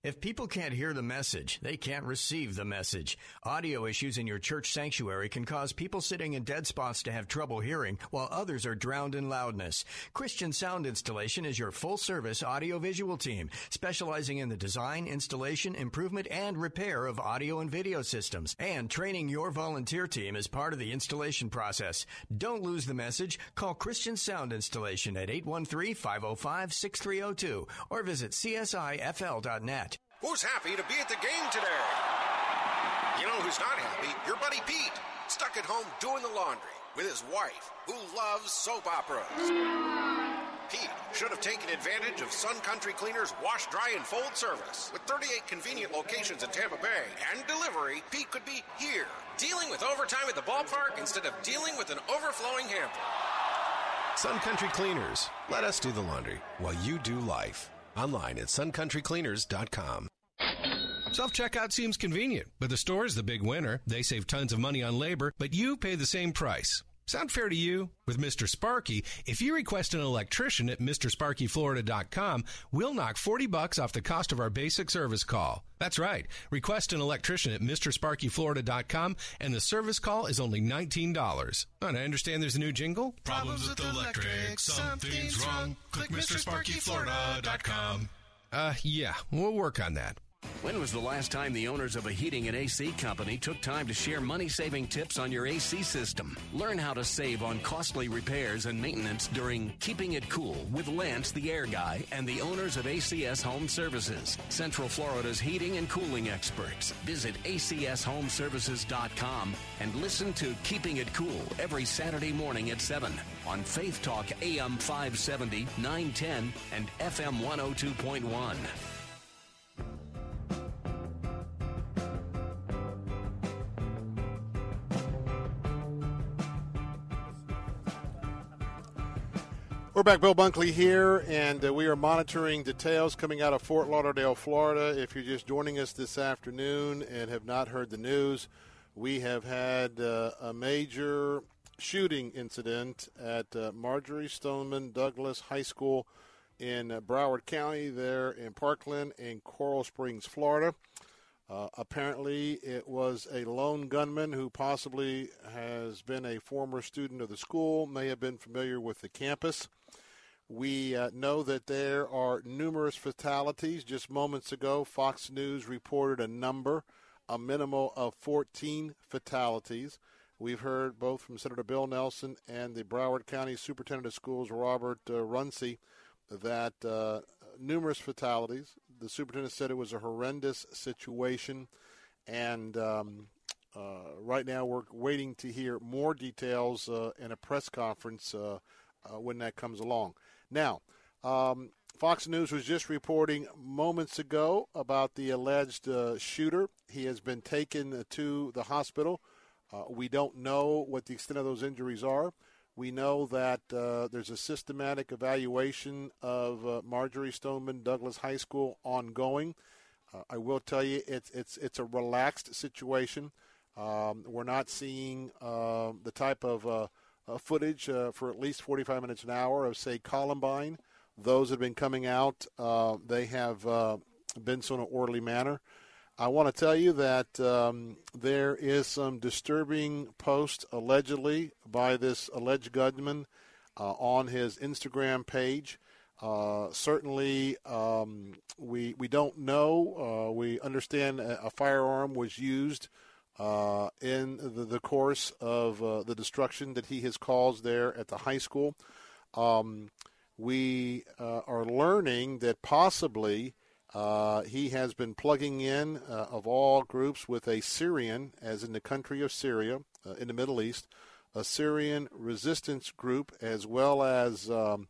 If people can't hear the message, they can't receive the message. Audio issues in your church sanctuary can cause people sitting in dead spots to have trouble hearing, while others are drowned in loudness. Christian Sound Installation is your full service audiovisual team, specializing in the design, installation, improvement, and repair of audio and video systems, and training your volunteer team as part of the installation process. Don't lose the message. Call Christian Sound Installation at 813 505 6302 or visit csifl.net. Who's happy to be at the game today? You know who's not happy? Your buddy Pete, stuck at home doing the laundry with his wife, who loves soap operas. Pete should have taken advantage of Sun Country Cleaners wash, dry, and fold service. With 38 convenient locations in Tampa Bay and delivery, Pete could be here, dealing with overtime at the ballpark instead of dealing with an overflowing hamper. Sun Country Cleaners. Let us do the laundry while you do life. Online at suncountrycleaners.com. Self checkout seems convenient, but the store is the big winner. They save tons of money on labor, but you pay the same price. Sound fair to you? With Mr. Sparky, if you request an electrician at MrSparkyFlorida.com, we'll knock 40 bucks off the cost of our basic service call. That's right. Request an electrician at MrSparkyFlorida.com, and the service call is only $19. And I understand there's a new jingle? Problems with electric, something's wrong. Click MrSparkyFlorida.com. Uh, yeah, we'll work on that. When was the last time the owners of a heating and AC company took time to share money saving tips on your AC system? Learn how to save on costly repairs and maintenance during Keeping It Cool with Lance, the air guy, and the owners of ACS Home Services, Central Florida's heating and cooling experts. Visit acshomeservices.com and listen to Keeping It Cool every Saturday morning at 7 on Faith Talk AM 570, 910, and FM 102.1. We're back, Bill Bunkley here, and uh, we are monitoring details coming out of Fort Lauderdale, Florida. If you're just joining us this afternoon and have not heard the news, we have had uh, a major shooting incident at uh, Marjory Stoneman Douglas High School in Broward County, there in Parkland and Coral Springs, Florida. Uh, apparently, it was a lone gunman who possibly has been a former student of the school, may have been familiar with the campus. We uh, know that there are numerous fatalities. Just moments ago, Fox News reported a number, a minimum of 14 fatalities. We've heard both from Senator Bill Nelson and the Broward County Superintendent of Schools, Robert uh, Runcie, that uh, numerous fatalities. The superintendent said it was a horrendous situation, and um, uh, right now we're waiting to hear more details uh, in a press conference uh, uh, when that comes along. Now, um, Fox News was just reporting moments ago about the alleged uh, shooter. He has been taken to the hospital. Uh, we don't know what the extent of those injuries are. We know that uh, there's a systematic evaluation of uh, Marjory Stoneman Douglas High School ongoing. Uh, I will tell you, it's it's it's a relaxed situation. Um, we're not seeing uh, the type of uh, footage uh, for at least 45 minutes an hour of, say, Columbine those have been coming out, uh, they have uh, been so in an orderly manner. I want to tell you that um, there is some disturbing post allegedly by this alleged gunman uh, on his Instagram page. Uh, certainly, um, we we don't know. Uh, we understand a, a, firearm was used uh, in the, the, course of uh, the destruction that he has caused there at the high school. Um, we uh, are learning that possibly uh, he has been plugging in, uh, of all groups, with a Syrian, as in the country of Syria, uh, in the Middle East, a Syrian resistance group, as well as um,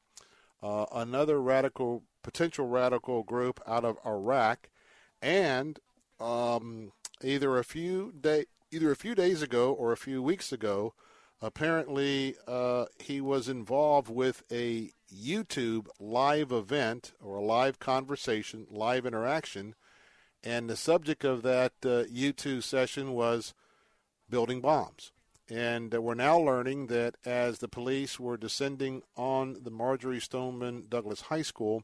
another radical, potential radical group out of Iraq, and um, either a few day, either a few days ago or a few weeks ago, apparently uh, he was involved with a YouTube live event or a live conversation, live interaction, and the subject of that uh, YouTube session was building bombs. And uh, we're now learning that as the police were descending on the Marjory Stoneman Douglas High School,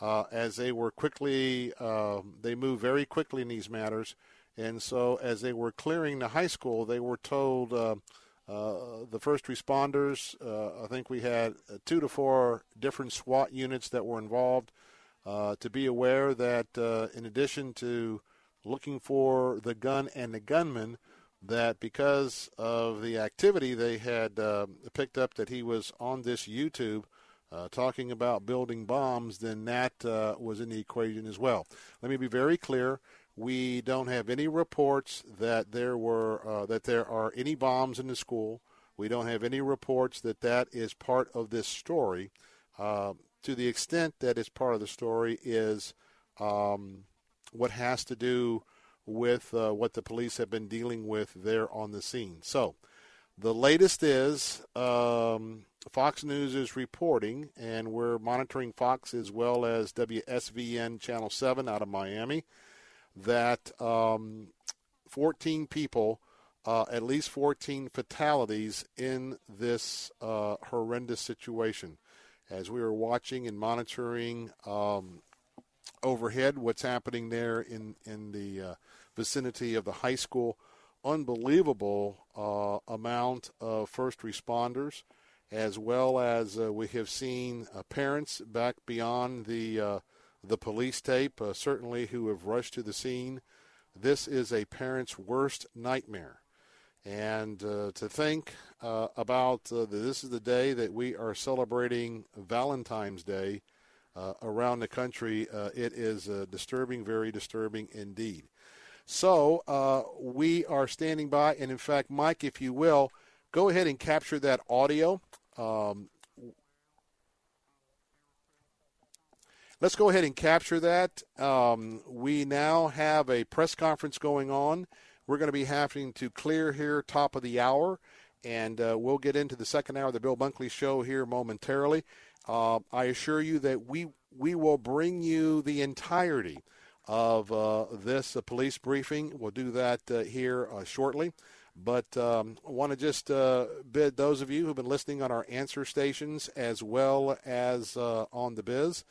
uh, as they were quickly, um, they move very quickly in these matters. And so as they were clearing the high school, they were told uh, uh, the first responders, uh, I think we had uh, two to four different SWAT units that were involved uh, to be aware that uh, in addition to looking for the gun and the gunman, that because of the activity they had picked up that he was on this YouTube talking about building bombs, then that was in the equation as well. Let me be very clear. We don't have any reports that there were uh, that there are any bombs in the school. We don't have any reports that that is part of this story. Uh, to the extent that it's part of the story is um, what has to do with uh, what the police have been dealing with there on the scene. So, the latest is um, Fox News is reporting, and we're monitoring Fox as well as WSVN Channel 7 out of Miami that um, 14 people, uh, at least 14 fatalities in this uh, horrendous situation. As we were watching and monitoring um, overhead what's happening there in, in the uh, vicinity of the high school, unbelievable uh, amount of first responders, as well as uh, we have seen uh, parents back beyond the the police tape, uh, certainly who have rushed to the scene. This is a parent's worst nightmare. And uh, to think uh, about uh, this is the day that we are celebrating Valentine's Day uh, around the country, uh, it is disturbing, very disturbing indeed. So we are standing by, and in fact, Mike, if you will, go ahead and capture that audio. Um, Let's go ahead and capture that. Um, we now have a press conference going on. We're going to be having to clear here top of the hour, and uh, we'll get into the second hour of the Bill Bunkley Show here momentarily. Uh, I assure you that we we will bring you the entirety of uh, this uh, police briefing. We'll do that uh, here uh, shortly. But um, I want to just bid those of you who've been listening on our answer stations as well as on the biz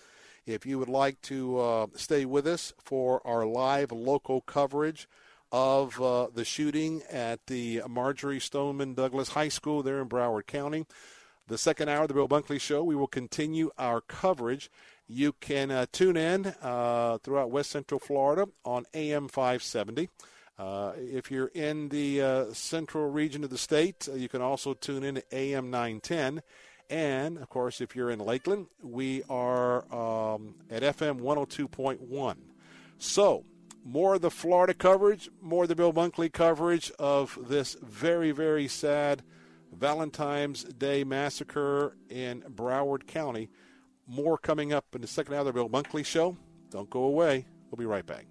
if you would like to uh, stay with us for our live local coverage of uh, the shooting at the Marjory Stoneman Douglas High School there in Broward County, the second hour of the Bill Bunkley Show, we will continue our coverage. You can uh, tune in uh, throughout West Central Florida on AM 570. Uh, if you're in the uh, central region of the state, you can also tune in at AM 910. And, of course, if you're in Lakeland, we are um, at FM 102.1. So, more of the Florida coverage, more of the Bill Bunkley coverage of this very, very sad Valentine's Day massacre in Broward County. More coming up in the second hour of the Bill Bunkley Show. Don't go away. We'll be right back.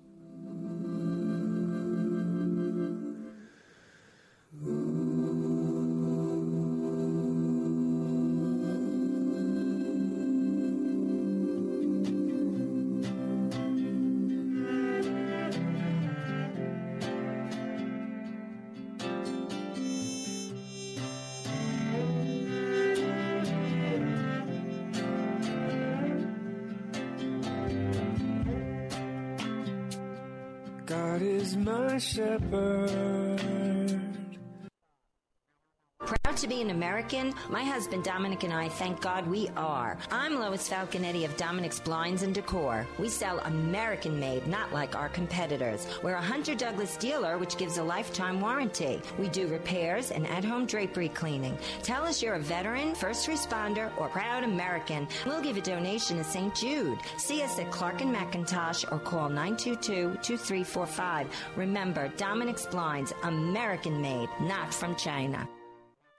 An American? My husband Dominic and I, thank God we are. I'm Lois Falconetti of Dominic's Blinds and Decor. We sell American made, not like our competitors. We're a Hunter Douglas dealer, which gives a lifetime warranty. We do repairs and at home drapery cleaning. Tell us you're a veteran, first responder, or proud American. We'll give a donation to St. Jude. See us at Clark and McIntosh or call 922 2345. Remember, Dominic's Blinds, American made, not from China.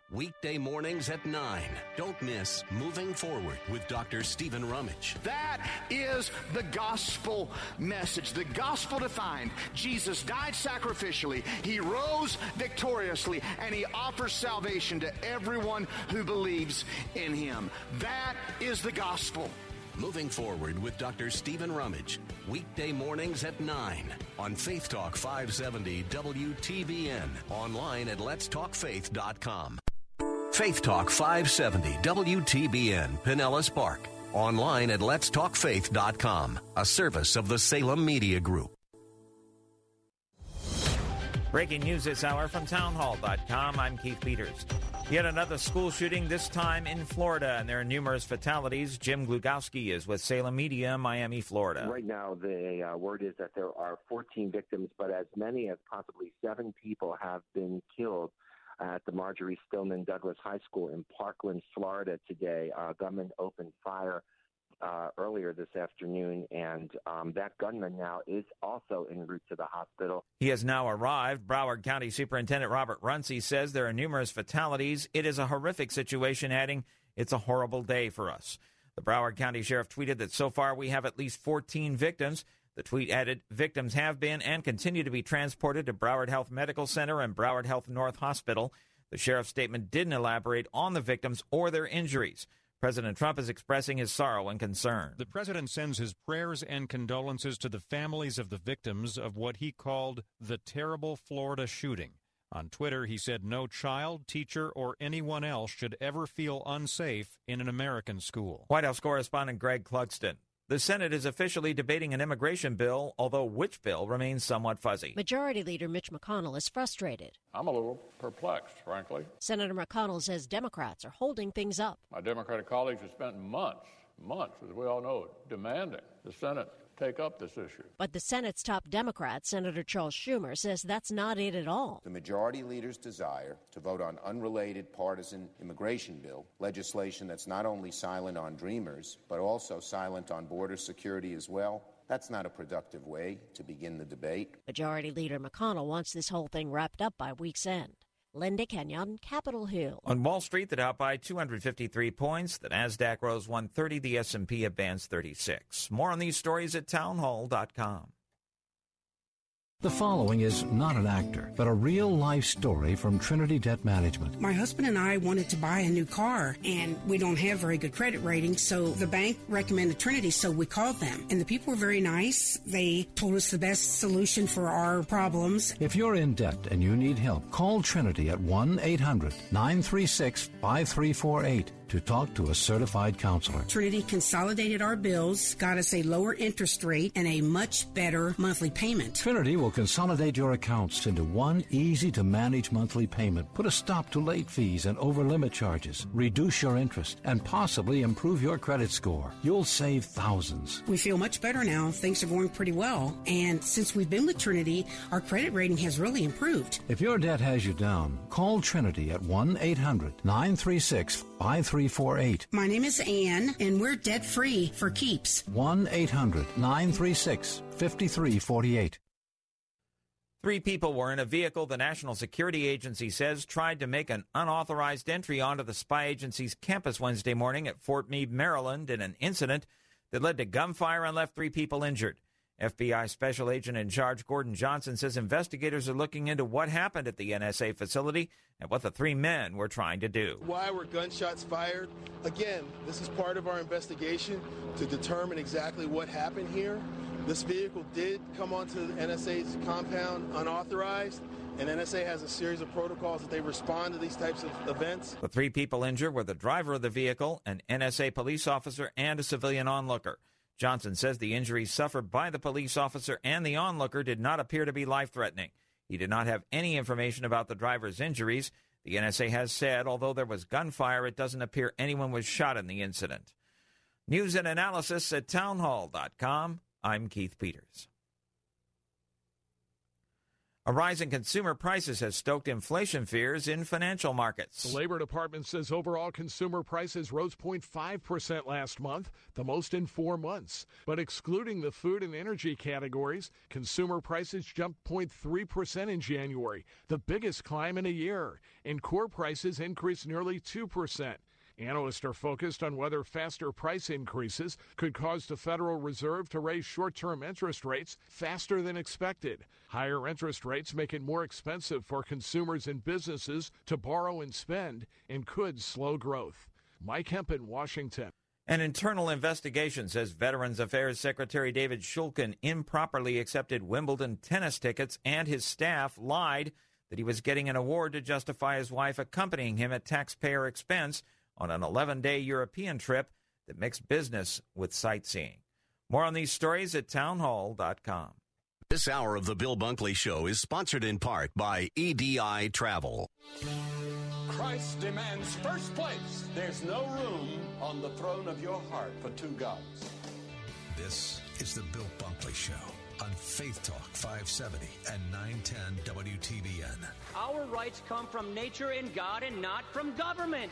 Weekday mornings at 9. Don't miss Moving Forward with Dr. Stephen Rummage. That is the gospel message. The gospel defined. Jesus died sacrificially. He rose victoriously and he offers salvation to everyone who believes in him. That is the gospel. Moving Forward with Dr. Stephen Rummage. Weekday mornings at 9 on Faith Talk 570 WTBN. Online at letstalkfaith.com. Faith Talk 570 WTBN Pinellas Park. Online at letstalkfaith.com, a service of the Salem Media Group. Breaking news this hour from townhall.com. I'm Keith Peters. Yet another school shooting, this time in Florida, and there are numerous fatalities. Jim Glugowski is with Salem Media, Miami, Florida. Right now, the uh, word is that there are 14 victims, but as many as possibly seven people have been killed at the Marjory Stoneman Douglas High School in Parkland, Florida today. Uh, gunman opened fire uh, earlier this afternoon, and um, that gunman now is also en route to the hospital. He has now arrived. Broward County Superintendent Robert Runcie says there are numerous fatalities. It is a horrific situation, adding, It's a horrible day for us. The Broward County Sheriff tweeted that so far we have at least 14 victims. The tweet added, Victims have been and continue to be transported to Broward Health Medical Center and Broward Health North Hospital. The sheriff's statement didn't elaborate on the victims or their injuries. President Trump is expressing his sorrow and concern. The president sends his prayers and condolences to the families of the victims of what he called the terrible Florida shooting. On Twitter, he said no child, teacher, or anyone else should ever feel unsafe in an American school. White House correspondent Greg Clugston. The Senate is officially debating an immigration bill, although which bill remains somewhat fuzzy. Majority Leader Mitch McConnell is frustrated. I'm a little perplexed, frankly. Senator McConnell says Democrats are holding things up. My Democratic colleagues have spent months, months, as we all know, demanding the Senate take up this issue. But the Senate's top Democrat, Senator Charles Schumer, says that's not it at all. The majority leader's desire to vote on unrelated partisan immigration bill, legislation that's not only silent on dreamers, but also silent on border security as well, that's not a productive way to begin the debate. Majority Leader McConnell wants this whole thing wrapped up by week's end. Linda Kenyon, Capitol Hill. On Wall Street, the Dow by 253 points, the Nasdaq rose 130, the S&P advanced 36. More on these stories at townhall.com. The following is not an actor, but a real life story from Trinity Debt Management. My husband and I wanted to buy a new car, and we don't have very good credit ratings, so the bank recommended Trinity, so we called them. And the people were very nice. They told us the best solution for our problems. If you're in debt and you need help, call Trinity at 1 800 936 5348 to talk to a certified counselor. Trinity consolidated our bills, got us a lower interest rate, and a much better monthly payment. Trinity will consolidate your accounts into one easy to manage monthly payment, put a stop to late fees and over limit charges, reduce your interest, and possibly improve your credit score. You'll save thousands. We feel much better now. Things are going pretty well. And since we've been with Trinity, our credit rating has really improved. If your debt has you down, call Trinity at 1 800 936 5348. My name is Ann, and we're debt free for keeps. 1 800 936 5348. Three people were in a vehicle the National Security Agency says tried to make an unauthorized entry onto the spy agency's campus Wednesday morning at Fort Meade, Maryland, in an incident that led to gunfire and left three people injured. FBI Special Agent in Charge Gordon Johnson says investigators are looking into what happened at the NSA facility and what the three men were trying to do. Why were gunshots fired? Again, this is part of our investigation to determine exactly what happened here. This vehicle did come onto the NSA's compound unauthorized, and NSA has a series of protocols that they respond to these types of events. The three people injured were the driver of the vehicle, an NSA police officer, and a civilian onlooker. Johnson says the injuries suffered by the police officer and the onlooker did not appear to be life threatening. He did not have any information about the driver's injuries. The NSA has said, although there was gunfire, it doesn't appear anyone was shot in the incident. News and analysis at townhall.com. I'm Keith Peters. A rise in consumer prices has stoked inflation fears in financial markets. The Labor Department says overall consumer prices rose 0.5% last month, the most in four months. But excluding the food and energy categories, consumer prices jumped 0.3% in January, the biggest climb in a year. And core prices increased nearly 2%. Analysts are focused on whether faster price increases could cause the Federal Reserve to raise short term interest rates faster than expected. Higher interest rates make it more expensive for consumers and businesses to borrow and spend and could slow growth. Mike Hempen, Washington. An internal investigation says Veterans Affairs Secretary David Shulkin improperly accepted Wimbledon tennis tickets and his staff lied that he was getting an award to justify his wife accompanying him at taxpayer expense on an 11 day European trip that mixed business with sightseeing. More on these stories at townhall.com. This hour of the Bill Bunkley Show is sponsored in part by EDI Travel. Christ demands first place. There's no room on the throne of your heart for two gods. This is the Bill Bunkley Show on Faith Talk 570 and 910 WTBN. Our rights come from nature and God and not from government.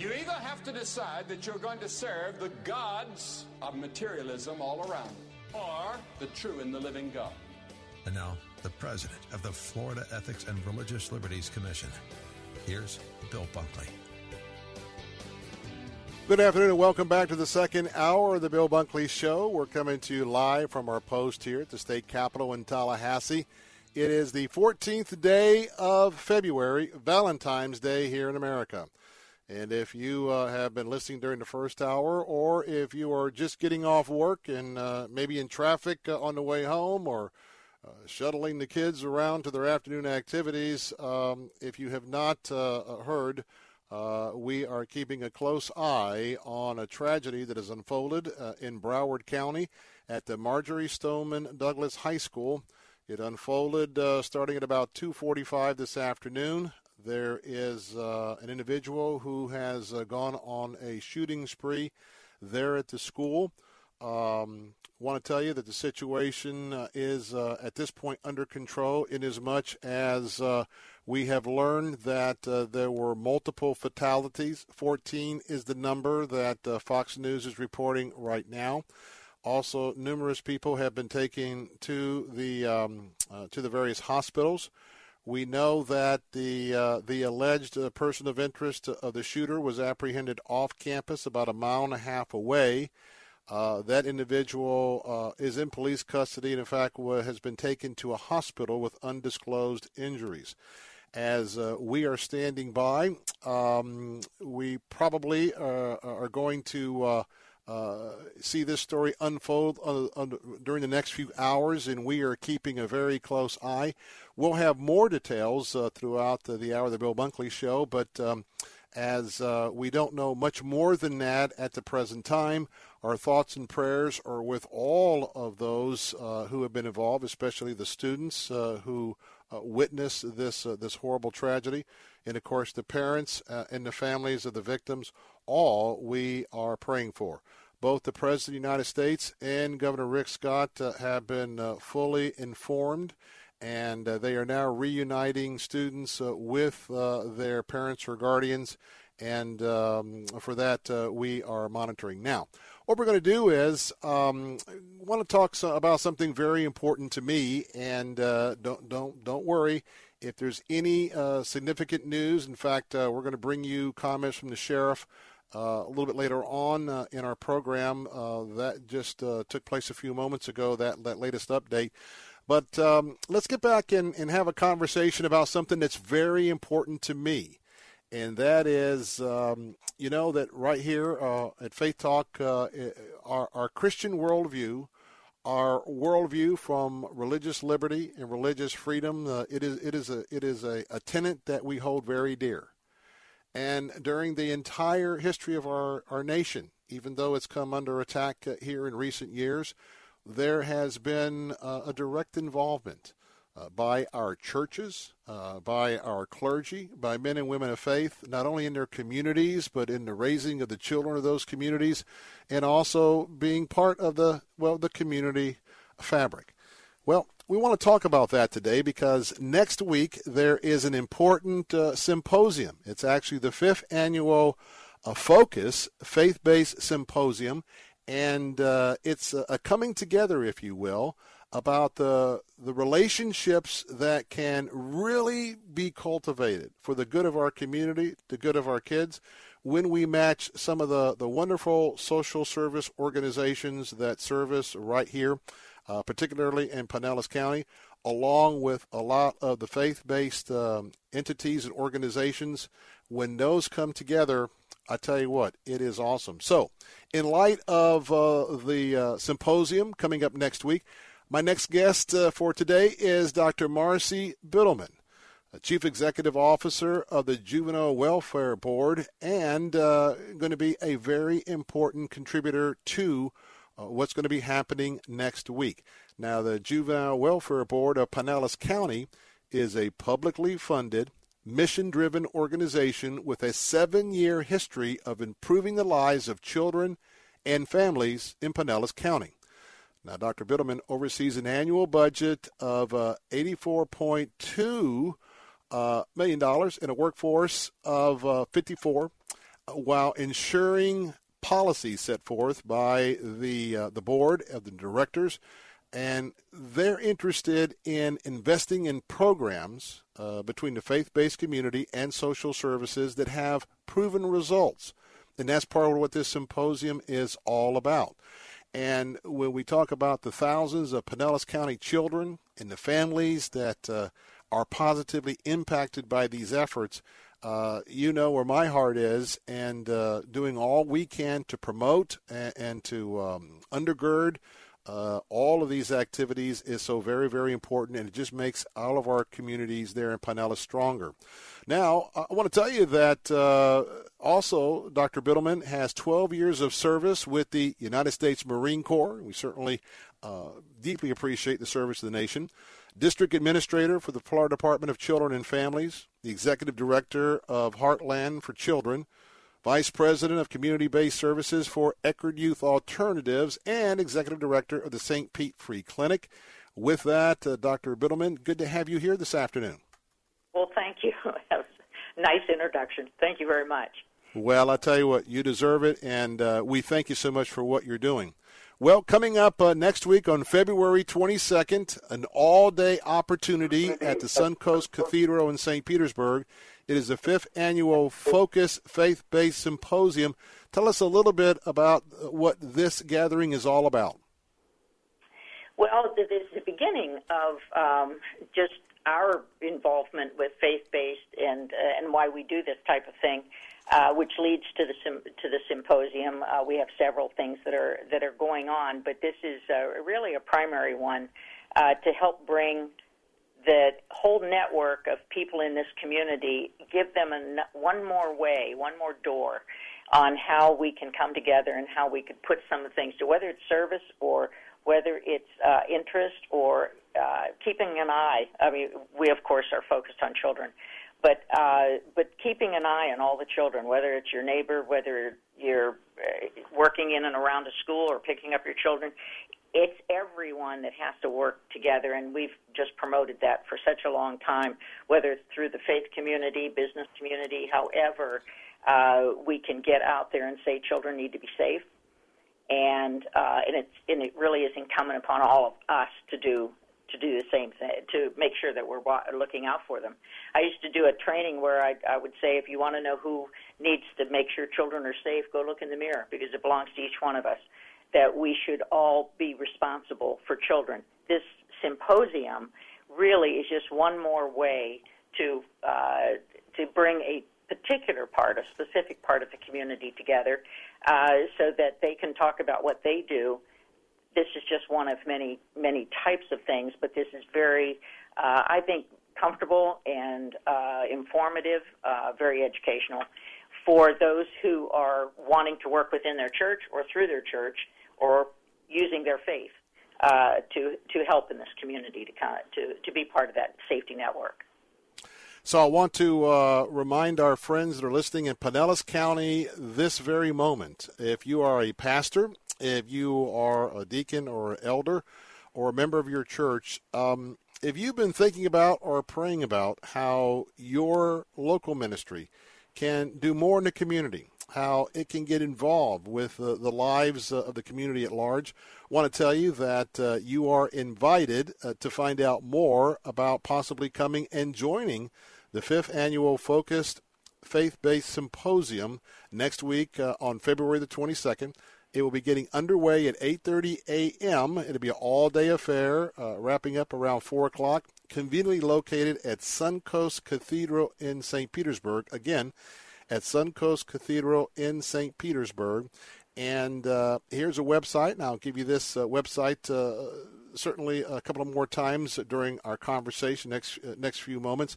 You either have to decide that you're going to serve the gods of materialism all around, or the true and the living God. And now, the president of the Florida Ethics and Religious Liberties Commission. Here's Bill Bunkley. Good afternoon and welcome back to the second hour of the Bill Bunkley Show. We're coming to you live from our post here at the state capitol in Tallahassee. It is the 14th day of February, Valentine's Day here in America. And if you uh, have been listening during the first hour, or if you are just getting off work and uh, maybe in traffic uh, on the way home, or uh, shuttling the kids around to their afternoon activities, um, if you have not uh, heard, uh, we are keeping a close eye on a tragedy that has unfolded in Broward County at the Marjory Stoneman Douglas High School. It unfolded starting at about 2:45 this afternoon. There is uh, an individual who has uh, gone on a shooting spree there at the school. Um, want to tell you that the situation uh, is uh, at this point under control in as much as uh, we have learned that uh, there were multiple fatalities. 14 is the number that Fox News is reporting right now. Also, numerous people have been taken to the um, to the various hospitals. We know that the uh, the alleged uh, person of interest of the shooter was apprehended off campus about a mile and a half away. Uh, that individual uh, is in police custody and, in fact, has been taken to a hospital with undisclosed injuries. As uh, we are standing by, um, we probably uh, are going to uh, see this story unfold uh, during the next few hours, and we are keeping a very close eye. We'll have more details uh, throughout the, the, hour of the Bill Bunkley Show, but um, as uh, we don't know much more than that at the present time, our thoughts and prayers are with all of those uh, who have been involved, especially the students who witnessed this this horrible tragedy, and of course the parents and the families of the victims. All we are praying for. Both the President of the United States and Governor Rick Scott uh, have been uh, fully informed, and uh, they are now reuniting students uh, with uh, their parents or guardians, and um, for that uh, we are monitoring. Now, what we're going to do is um, want to talk so, about something very important to me, and don't don't don't worry. If there's any significant news, in fact, we're going to bring you comments from the sheriff uh, a little bit later on uh, in our program. Uh, that just uh, took place a few moments ago, that, that latest update. But um, let's get back and, and have a conversation about something that's very important to me. And that is, um, you know, that right here uh, at Faith Talk, our, our Christian worldview, our worldview from religious liberty and religious freedom, it is it is a it is a, a tenet that we hold very dear. And during the entire history of our, our nation, even though it's come under attack uh, here in recent years, there has been uh, a direct involvement uh, by our churches, uh, by our clergy, by men and women of faith, not only in their communities, but in the raising of the children of those communities, and also being part of the, well, the community fabric. Well, we want to talk about that today because next week there is an important uh, symposium. It's actually the fifth annual uh, Focus Faith Based Symposium, and uh, it's a, a, coming together, if you will, about the the relationships that can really be cultivated for the good of our community, the good of our kids, when we match some of the, the wonderful social service organizations that service right here uh, particularly in Pinellas County, along with a lot of the faith based um, entities and organizations. When those come together, I tell you what, it is awesome. So, in light of uh, the uh, symposium coming up next week, my next guest uh, for today is Dr. Marcy Biddleman. Chief Executive Officer of the Juvenile Welfare Board, and uh, going to be a very important contributor to uh, what's going to be happening next week. Now, the Juvenile Welfare Board of Pinellas County is a publicly funded, mission driven organization with a seven year history of improving the lives of children and families in Pinellas County. Now, Dr. Biddleman oversees an annual budget of uh, $84.2 uh, million dollars in a workforce of uh, 54, uh, while ensuring policies set forth by the uh, the board of the directors, and they're interested in investing in programs uh, between the faith-based community and social services that have proven results, and that's part of what this symposium is all about. And when we talk about the thousands of Pinellas County children and the families that uh, are positively impacted by these efforts, uh, you know where my heart is, and uh, doing all we can to promote and, and to um, undergird uh, all of these activities is so very, very important, and it just makes all of our communities there in Pinellas stronger. Now, I want to tell you that uh, also Dr. Biddleman has 12 years of service with the United States Marine Corps. We certainly uh, deeply appreciate the service of the nation. District Administrator for the Florida Department of Children and Families, the Executive Director of Heartland for Children, Vice President of Community Based Services for Eckerd Youth Alternatives, and Executive Director of the St. Pete Free Clinic. With that, uh, Dr. Biddleman, good to have you here this afternoon. Well, thank you. nice introduction. Thank you very much. Well, I tell you what, you deserve it, and uh, we thank you so much for what you're doing. Well, coming up uh, next week on February 22nd, an all day opportunity at the Suncoast Cathedral in St. Petersburg. It is the fifth annual Focus Faith Based Symposium. Tell us a little bit about uh, what this gathering is all about. Well, it is the beginning of um, just our involvement with faith based and, uh, and why we do this type of thing. Uh, which leads to the to the symposium. Uh, we have several things that are that are going on, but this is uh, really a primary one uh, to help bring the whole network of people in this community, give them a, one more way, one more door on how we can come together and how we could put some of the things to whether it's service or whether it's interest or keeping an eye. I mean, we of course are focused on children, but uh, but keeping an eye on all the children, whether it's your neighbor, whether you're uh, working in and around a school or picking up your children, it's everyone that has to work together, and we've just promoted that for such a long time. Whether it's through the faith community, business community, however, uh, we can get out there and say children need to be safe, and uh, and it's and it really is incumbent upon all of us to do to do the same thing to make sure that we're wa- looking out for them. I used to do a training where I, I would say, if you want to know who needs to make sure children are safe, go look in the mirror because it belongs to each one of us. That we should all be responsible for children. This symposium really is just one more way to uh, to bring a particular part, a specific part of the community together, uh, so that they can talk about what they do. This is just one of many many types of things, but this is very, uh, I think, comfortable and uh, informative, uh, very educational for those who are wanting to work within their church or through their church or using their faith uh, to to help in this community to kind of, to to be part of that safety network. So I want to uh, remind our friends that are listening in Pinellas County this very moment. If you are a pastor, if you are a deacon or an elder, or a member of your church, um, if you've been thinking about or praying about how your local ministry can do more in the community, how it can get involved with uh, the lives uh, of the community at large. I want to tell you that uh, you are invited uh, to find out more about possibly coming and joining the fifth annual Focused Faith-Based Symposium next week uh, on February the 22nd. It will be getting underway at 8:30 a.m. It'll be an all-day affair, uh, wrapping up around 4 o'clock. Conveniently located at Suncoast Cathedral in St. Petersburg. Again, at Suncoast Cathedral in St. Petersburg. And uh, here's a website, and I'll give you this uh, website uh, certainly a couple of more times during our conversation next uh, next few moments.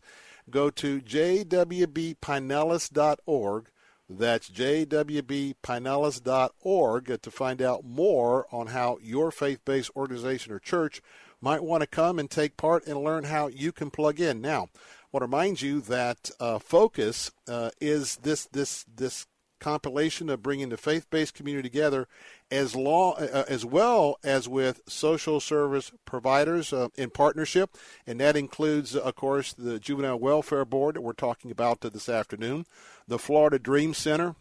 Go to jwbpinellas.org. That's jwbpinellas.org to find out more on how your faith-based organization or church might want to come and take part and learn how you can plug in. Now, I want to remind you that uh, Focus uh, is this this this compilation of bringing the faith-based community together, as long uh, as well as with social service providers uh, in partnership, and that includes, of course, the Juvenile Welfare Board that we're talking about this afternoon, the Florida Dream Center.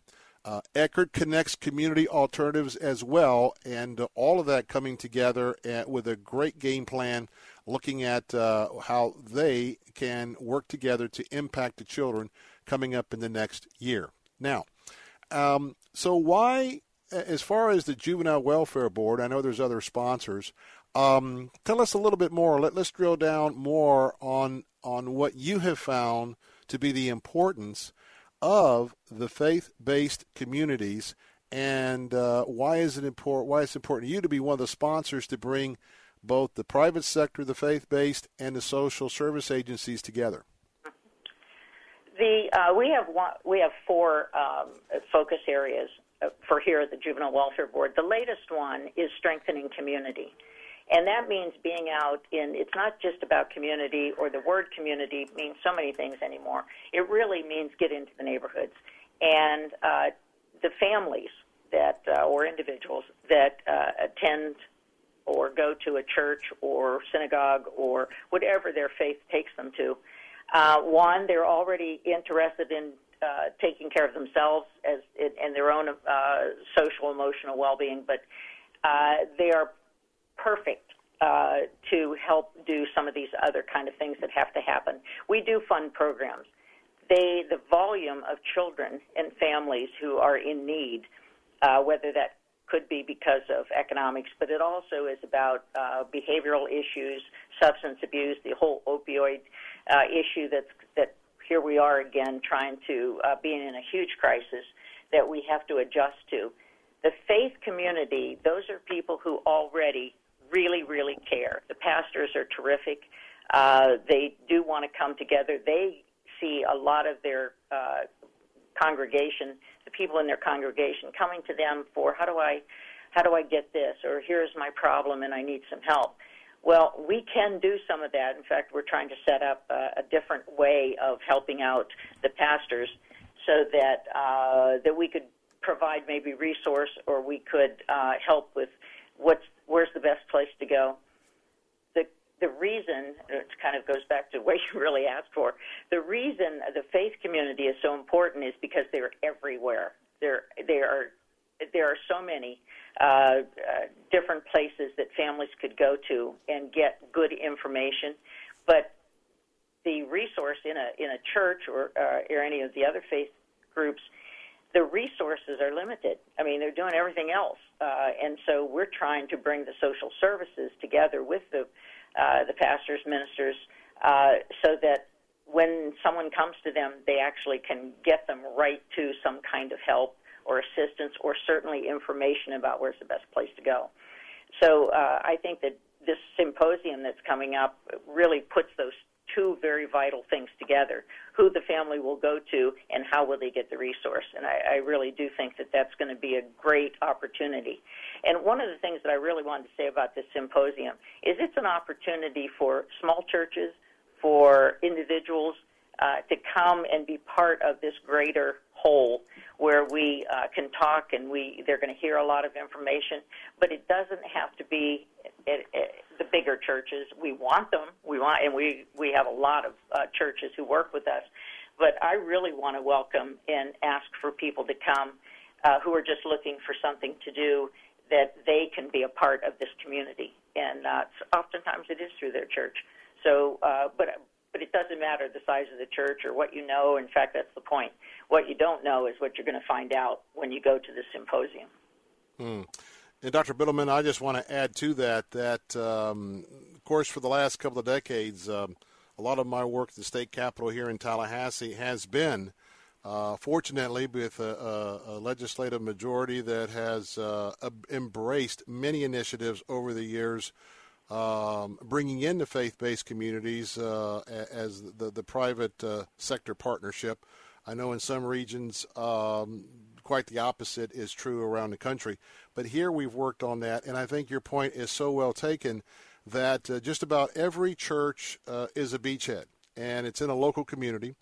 Uh, Eckerd connects community alternatives as well, and uh, all of that coming together uh, with a great game plan looking at uh, how they can work together to impact the children coming up in the next year. Now, um, so why, as far as the Juvenile Welfare Board, I know there's other sponsors. Um, tell us a little bit more. Let, let's drill down more on on what you have found to be the importance of the faith-based communities, and uh, why is it important? Why it's important to you to be one of the sponsors to bring both the private sector, the faith based, and the social service agencies together? The uh, we have one, we have four um, focus areas uh, for here at the Juvenile Welfare Board. The latest one is strengthening community. And that means being out in, it's not just about community or the word community means so many things anymore. It really means get into the neighborhoods. And uh, the families that, uh, or individuals that uh, attend or go to a church or synagogue or whatever their faith takes them to. Uh, one, they're already interested in uh, taking care of themselves as and their own uh, social emotional well-being, but uh, they are perfect uh, to help do some of these other kind of things that have to happen. We do fund programs. They, the volume of children and families who are in need, uh, whether that could be because of economics, but it also is about uh, behavioral issues, substance abuse, the whole opioid uh, issue that's that here we are again trying to uh, being in a huge crisis that we have to adjust to. The faith community, those are people who already really, really care. The pastors are terrific. Uh, they do want to come together. They see a lot of their uh, congregation the people in their congregation coming to them for how do I how do I get this or here's my problem and I need some help. Well, we can do some of that. In fact, we're trying to set up a, a different way of helping out the pastors so that uh, that we could provide maybe resource or we could uh, help with what's where's the best place to go the the reason it kind of goes back to what you really asked for. The reason the faith community is so important is because they're everywhere. They're they are there are so many uh, uh, different places that families could go to and get good information, but the resource in a in a church or uh, or any of the other faith groups, the resources are limited. I mean, they're doing everything else, uh, and so we're trying to bring the social services together with the uh, the pastors, ministers, uh, so that when someone comes to them, they actually can get them right to some kind of help or assistance, or certainly information about where's the best place to go. So uh, I think that this symposium that's coming up really puts those two very vital things together who the family will go to and how will they get the resource. And I, I really do think that that's going to be a great opportunity. And one of the things that i really wanted to say about this symposium is it's an opportunity for small churches for individuals uh, to come and be part of this greater whole where we uh, can talk and we they're going to hear a lot of information but it doesn't have to be it, it, the bigger churches. We want them. We want and we we have a lot of uh, churches who work with us. But I really want to welcome and ask for people to come uh, who are just looking for something to do that they can be a part of this community. And uh, oftentimes it is through their church. So uh, but but it doesn't matter the size of the church or what you know. In fact, that's the point. What you don't know is what you're going to find out when you go to the symposium. Hmm. And Dr. Biddleman, I just want to add to that that, um, of course, for the last couple of decades, um, a lot of my work at the state capitol here in Tallahassee has been, uh, fortunately, with a, a, a, legislative majority that has uh, embraced many initiatives over the years um, bringing in the faith-based communities uh, as the, the private uh, sector partnership. I know in some regions, um, quite the opposite is true around the country. But here we've worked on that, and I think your point is so well taken that uh, just about every church uh, is a beachhead, and it's in a local community.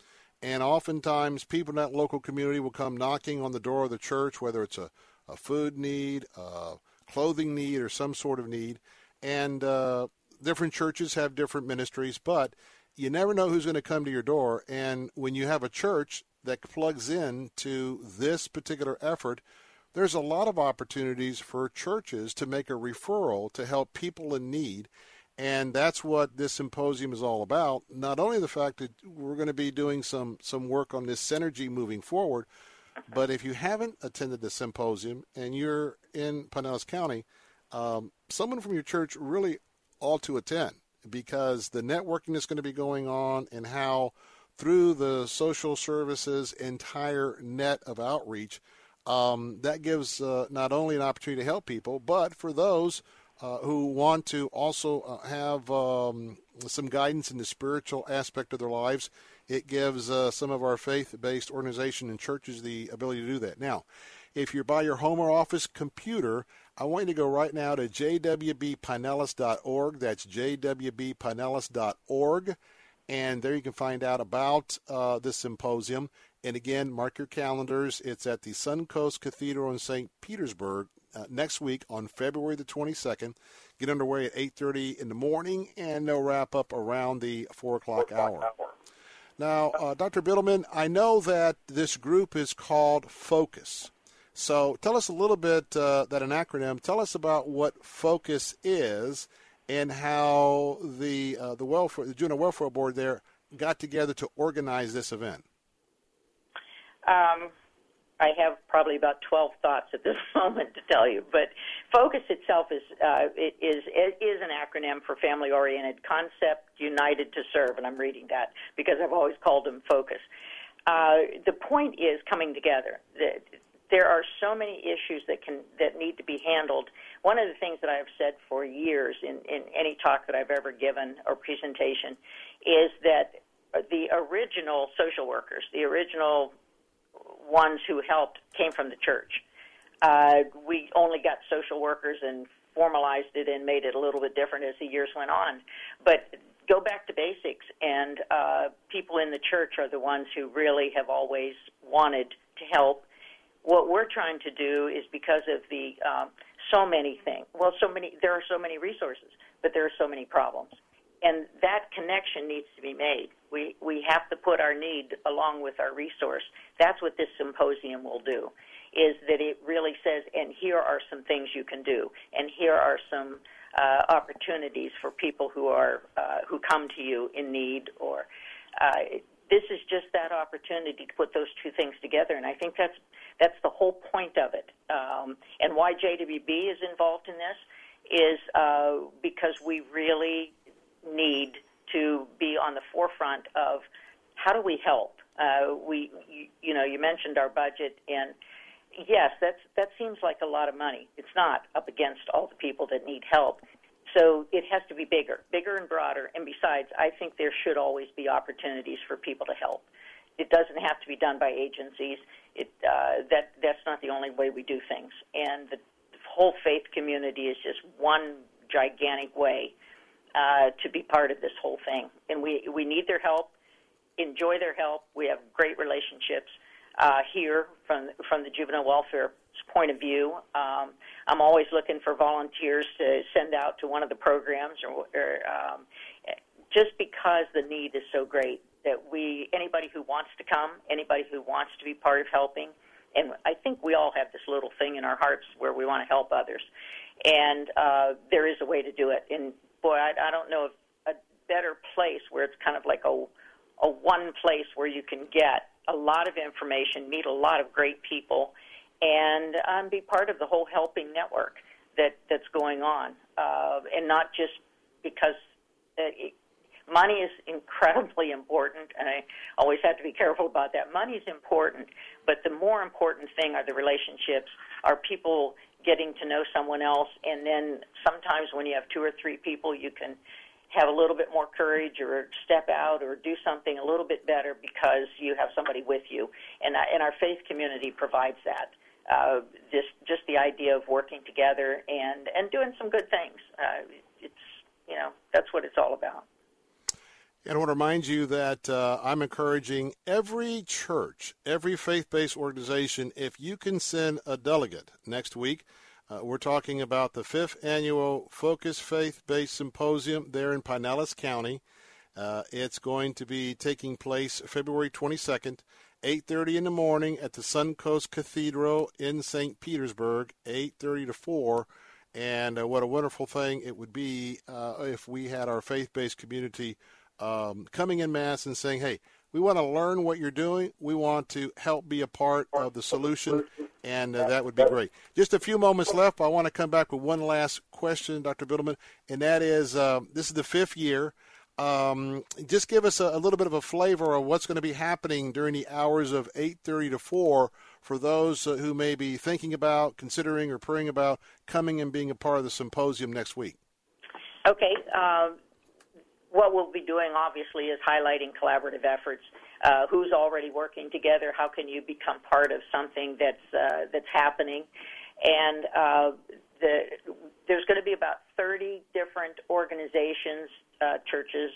And oftentimes, people in that local community will come knocking on the door of the church, whether it's a, a food need, a clothing need, or some sort of need and uh, different churches have different ministries, but you never know who's going to come to your door. And when you have a church that plugs in to this particular effort, there's a lot of opportunities for churches to make a referral to help people in need. And that's what this symposium is all about. Not only the fact that we're going to be doing some, some work on this synergy moving forward, but if you haven't attended the symposium and you're in Pinellas County, um, someone from your church really ought to attend because the networking is going to be going on and how through the social services entire net of outreach um, that gives uh, not only an opportunity to help people but for those uh, who want to also uh, have um, some guidance in the spiritual aspect of their lives it gives uh, some of our faith-based organizations and churches the ability to do that now if you're by your home or office computer I want you to go right now to jwbpinellas.org. That's jwbpinellas.org. And there you can find out about uh, this symposium. And again, mark your calendars. It's at the Suncoast Cathedral in St. Petersburg uh, next week on February the 22nd. Get underway at 8.30 in the morning, and they'll wrap up around the 4 o'clock hour. Now, uh, Dr. Biddleman, I know that this group is called Focus. So tell us a little bit uh, that an acronym. Tell us about what Focus is and how the uh, the welfare the Juvenile Welfare Board there got together to organize this event. Um, I have probably about 12 thoughts at this moment to tell you, but FOCUS itself is uh, it is it is an acronym for Family Oriented Concept United to Serve, and I'm reading that because I've always called them FOCUS. Uh, the point is coming together. The, there are so many issues that can that need to be handled. One of the things that I've said for years in, in any talk that I've ever given or presentation is that the original social workers, the original ones who helped, came from the church. Uh, we only got social workers and formalized it and made it a little bit different as the years went on. But go back to basics, and uh, people in the church are the ones who really have always wanted to help what we're trying to do is because of the um, so many things. Well, so many there are so many resources, but there are so many problems, and that connection needs to be made. We we have to put our need along with our resource. That's what this symposium will do. is that it really says, and here are some things you can do, and here are some uh, opportunities for people who are uh, who come to you in need or uh, this is just that opportunity to put those two things together and I think that's that's the whole point of it um, and why JWB is involved in this is uh, because we really need to be on the forefront of how do we help uh, we you, you know you mentioned our budget and yes, that's that seems like a lot of money. It's not up against all the people that need help. So it has to be bigger, bigger and broader. And besides, I think there should always be opportunities for people to help. It doesn't have to be done by agencies. It, uh, that that's not the only way we do things. And the whole faith community is just one gigantic way uh, to be part of this whole thing. And we we need their help. Enjoy their help. We have great relationships uh, here from from the juvenile welfare point of view. Um, I'm always looking for volunteers to send out to one of the programs, or, or um, just because the need is so great that we anybody who wants to come, anybody who wants to be part of helping, and I think we all have this little thing in our hearts where we want to help others, and uh, there is a way to do it. And boy, I, I don't know of a better place where it's kind of like a a one place where you can get a lot of information, meet a lot of great people, and um, be part of the whole helping network that that's going on, uh, and not just because uh, it, money is incredibly important, and I always have to be careful about that. Money is important, but the more important thing are the relationships. Are people getting to know someone else, and then sometimes when you have two or three people, you can have a little bit more courage or step out or do something a little bit better because you have somebody with you. And, and our faith community provides that. Uh, just just the idea of working together and and doing some good things. Uh, it's you know that's what it's all about. And I want to remind you that uh, I'm encouraging every church, every faith-based organization, if you can send a delegate next week uh, we're talking about the fifth annual Focus Faith Based Symposium there in Pinellas County. Uh, it's going to be taking place February 22nd, 8:30 in the morning at the Suncoast Cathedral in St. Petersburg, 8:30 to 4. And uh, what a wonderful thing it would be uh, if we had our faith-based community um, coming in mass and saying, "Hey, we want to learn what you're doing. We want to help be a part of the solution, and uh, that would be great. Just a few moments left. I want to come back with one last question, Dr. Biddleman, and that is uh, this is the fifth year. Um, just give us a, a, little bit of a flavor of what's going to be happening during the hours of 8.30 to 4 for those uh, who may be thinking about, considering, or praying about coming and being a part of the symposium next week. Okay. Uh, what we'll be doing, obviously, is highlighting collaborative efforts. Uh, who's already working together? How can you become part of something that's uh, that's happening? And uh, the, there's going to be about 30 different organizations, uh, churches,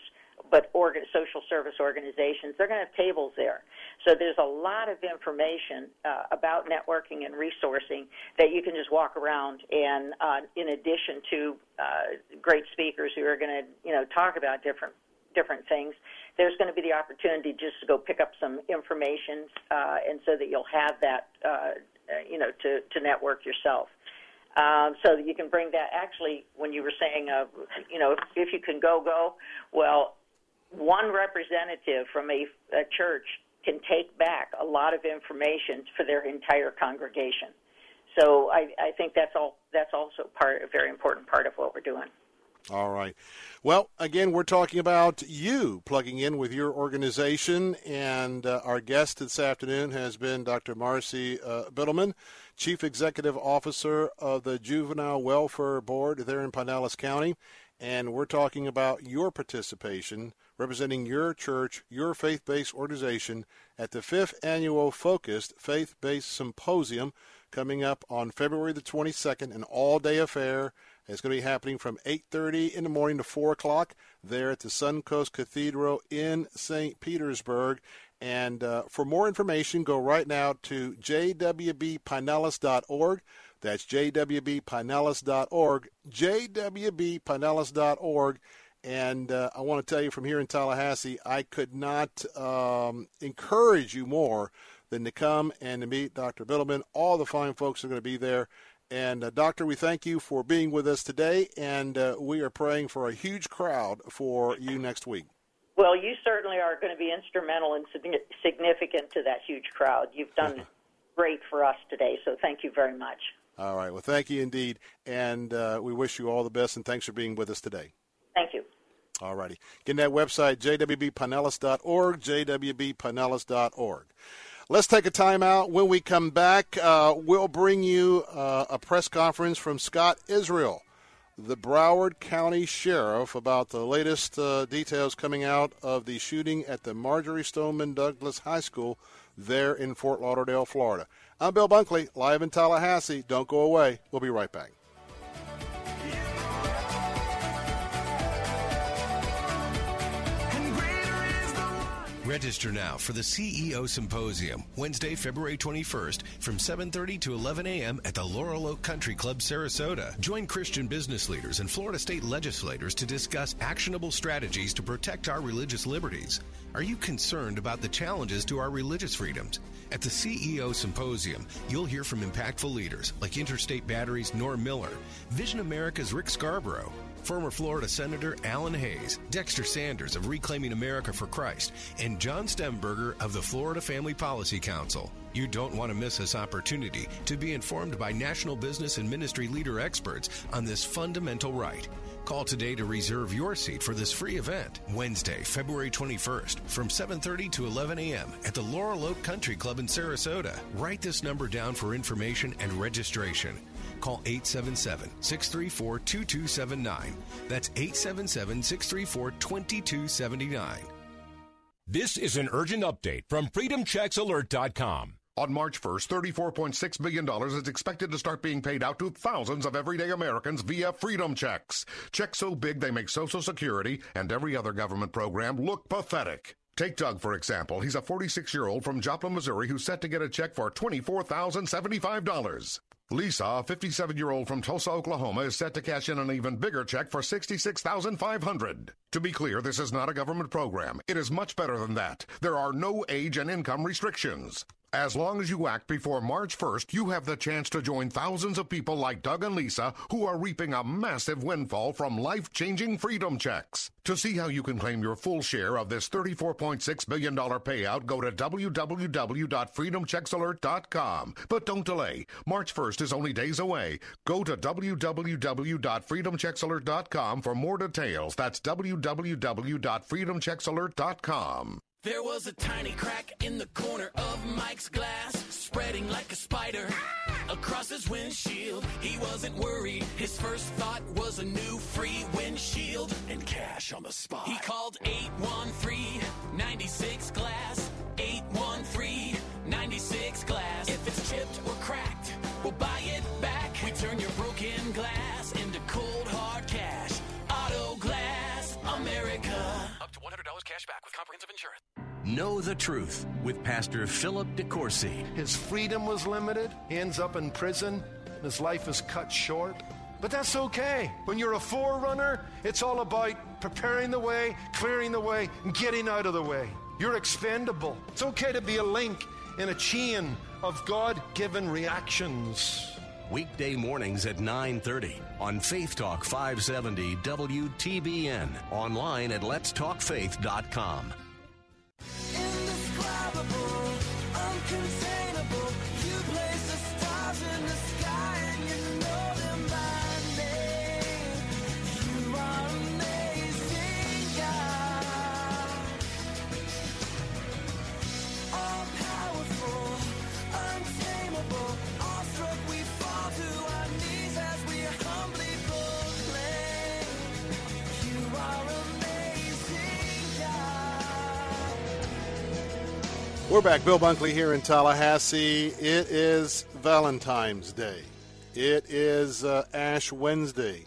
but social service organizations, they're going to have tables there. So there's a lot of information uh, about networking and resourcing that you can just walk around. And uh, in addition to uh, great speakers who are going to, you know, talk about different different things, there's going to be the opportunity just to go pick up some information, uh, and so that you'll have that, uh, you know, to to network yourself. Um, so you can bring that. Actually, when you were saying, uh, you know, if, if you can go, go. Well, one representative from a, a church can take back a lot of information for their entire congregation. So I, I think that's all. That's also part a very important part of what we're doing. All right. Well, again, we're talking about you plugging in with your organization, and uh, our guest this afternoon has been Dr. Marcy uh, Biddleman, Chief Executive Officer of the Juvenile Welfare Board there in Pinellas County, and we're talking about your participation representing your church, your faith based organization at the fifth annual Focused Faith Based Symposium coming up on February the 22nd, an all day affair. It's going to be happening from 8:30 in the morning to 4 o'clock there at the Suncoast Cathedral in St. Petersburg. And uh, for more information, go right now to jwbpinellas.org. That's jwbpinellas.org, jwbpinellas.org. And uh, I want to tell you from here in Tallahassee, I could not um, encourage you more than to come and to meet Dr. Biddleman. All the fine folks are going to be there. And, uh, Doctor, we thank you for being with us today, and uh, we are praying for a huge crowd for you next week. Well, you certainly are going to be instrumental and significant to that huge crowd. You've done great for us today, so thank you very much. All right. Well, thank you indeed. And uh, we wish you all the best, and thanks for being with us today. Thank you. All righty. Get that website, jwbpinellas.org, jwbpinellas.org. Let's take a time out. When we come back, uh, we'll bring you uh, a press conference from Scott Israel, the Broward County Sheriff, about the latest uh, details coming out of the shooting at the Marjory Stoneman Douglas High School there in Fort Lauderdale, Florida. I'm Bill Bunkley, live in Tallahassee. Don't go away. We'll be right back. Register now for the CEO Symposium, Wednesday, February 21st from 7:30 to 11 a.m. at the Laurel Oak Country Club, Sarasota. Join Christian business leaders and Florida state legislators to discuss actionable strategies to protect our religious liberties. Are you concerned about the challenges to our religious freedoms? At the CEO Symposium, you'll hear from impactful leaders like Interstate Batteries Norm Miller, Vision America's Rick Scarborough, former Florida Senator Alan Hays, Dexter Sanders of Reclaiming America for Christ, and John Stemberger of the Florida Family Policy Council. You don't want to miss this opportunity to be informed by national business and ministry leader experts on this fundamental right. Call today to reserve your seat for this free event, Wednesday, February 21st, from 7:30 to 11 a.m. at the Laurel Oak Country Club in Sarasota. Write this number down for information and registration. Call 877 634 2279. That's 877 634 2279. This is an urgent update from FreedomChecksAlert.com. On March 1st, $34.6 billion is expected to start being paid out to thousands of everyday Americans via Freedom Checks. Checks so big they make Social Security and every other government program look pathetic. Take Doug, for example. He's a 46 year old from Joplin, Missouri, who's set to get a check for $24,075. Lisa, a 57 year old from Tulsa, Oklahoma, is set to cash in an even bigger check for 66,500. To be clear, this is not a government program. It is much better than that. There are no age and income restrictions. As long as you act before March 1st, you have the chance to join thousands of people like Doug and Lisa who are reaping a massive windfall from life changing freedom checks. To see how you can claim your full share of this $34.6 billion payout, go to www.freedomchecksalert.com. But don't delay. March 1st is only days away. Go to www.freedomchecksalert.com for more details. That's www.freedomchecksalert.com. There was a tiny crack in the corner of Mike's glass, spreading like a spider across his windshield. He wasn't worried. His first thought was a new free windshield and cash on the spot. He called 813 96 Glass. 813 96 Glass. If it's chipped or cracked, we'll buy it cash back with comprehensive insurance. Know the truth with Pastor Philip DeCourcy. His freedom was limited. He ends up in prison. His life is cut short. But that's okay. When you're a forerunner, it's all about preparing the way, clearing the way, and getting out of the way. You're expendable. It's okay to be a link in a chain of God-given reactions. Weekday mornings at 9:30 on Faith Talk 570 WTBN. Online at letstalkfaith.com. Indescribable, We're back. Bill Bunkley here in Tallahassee. It is Valentine's Day. It is uh, Ash Wednesday.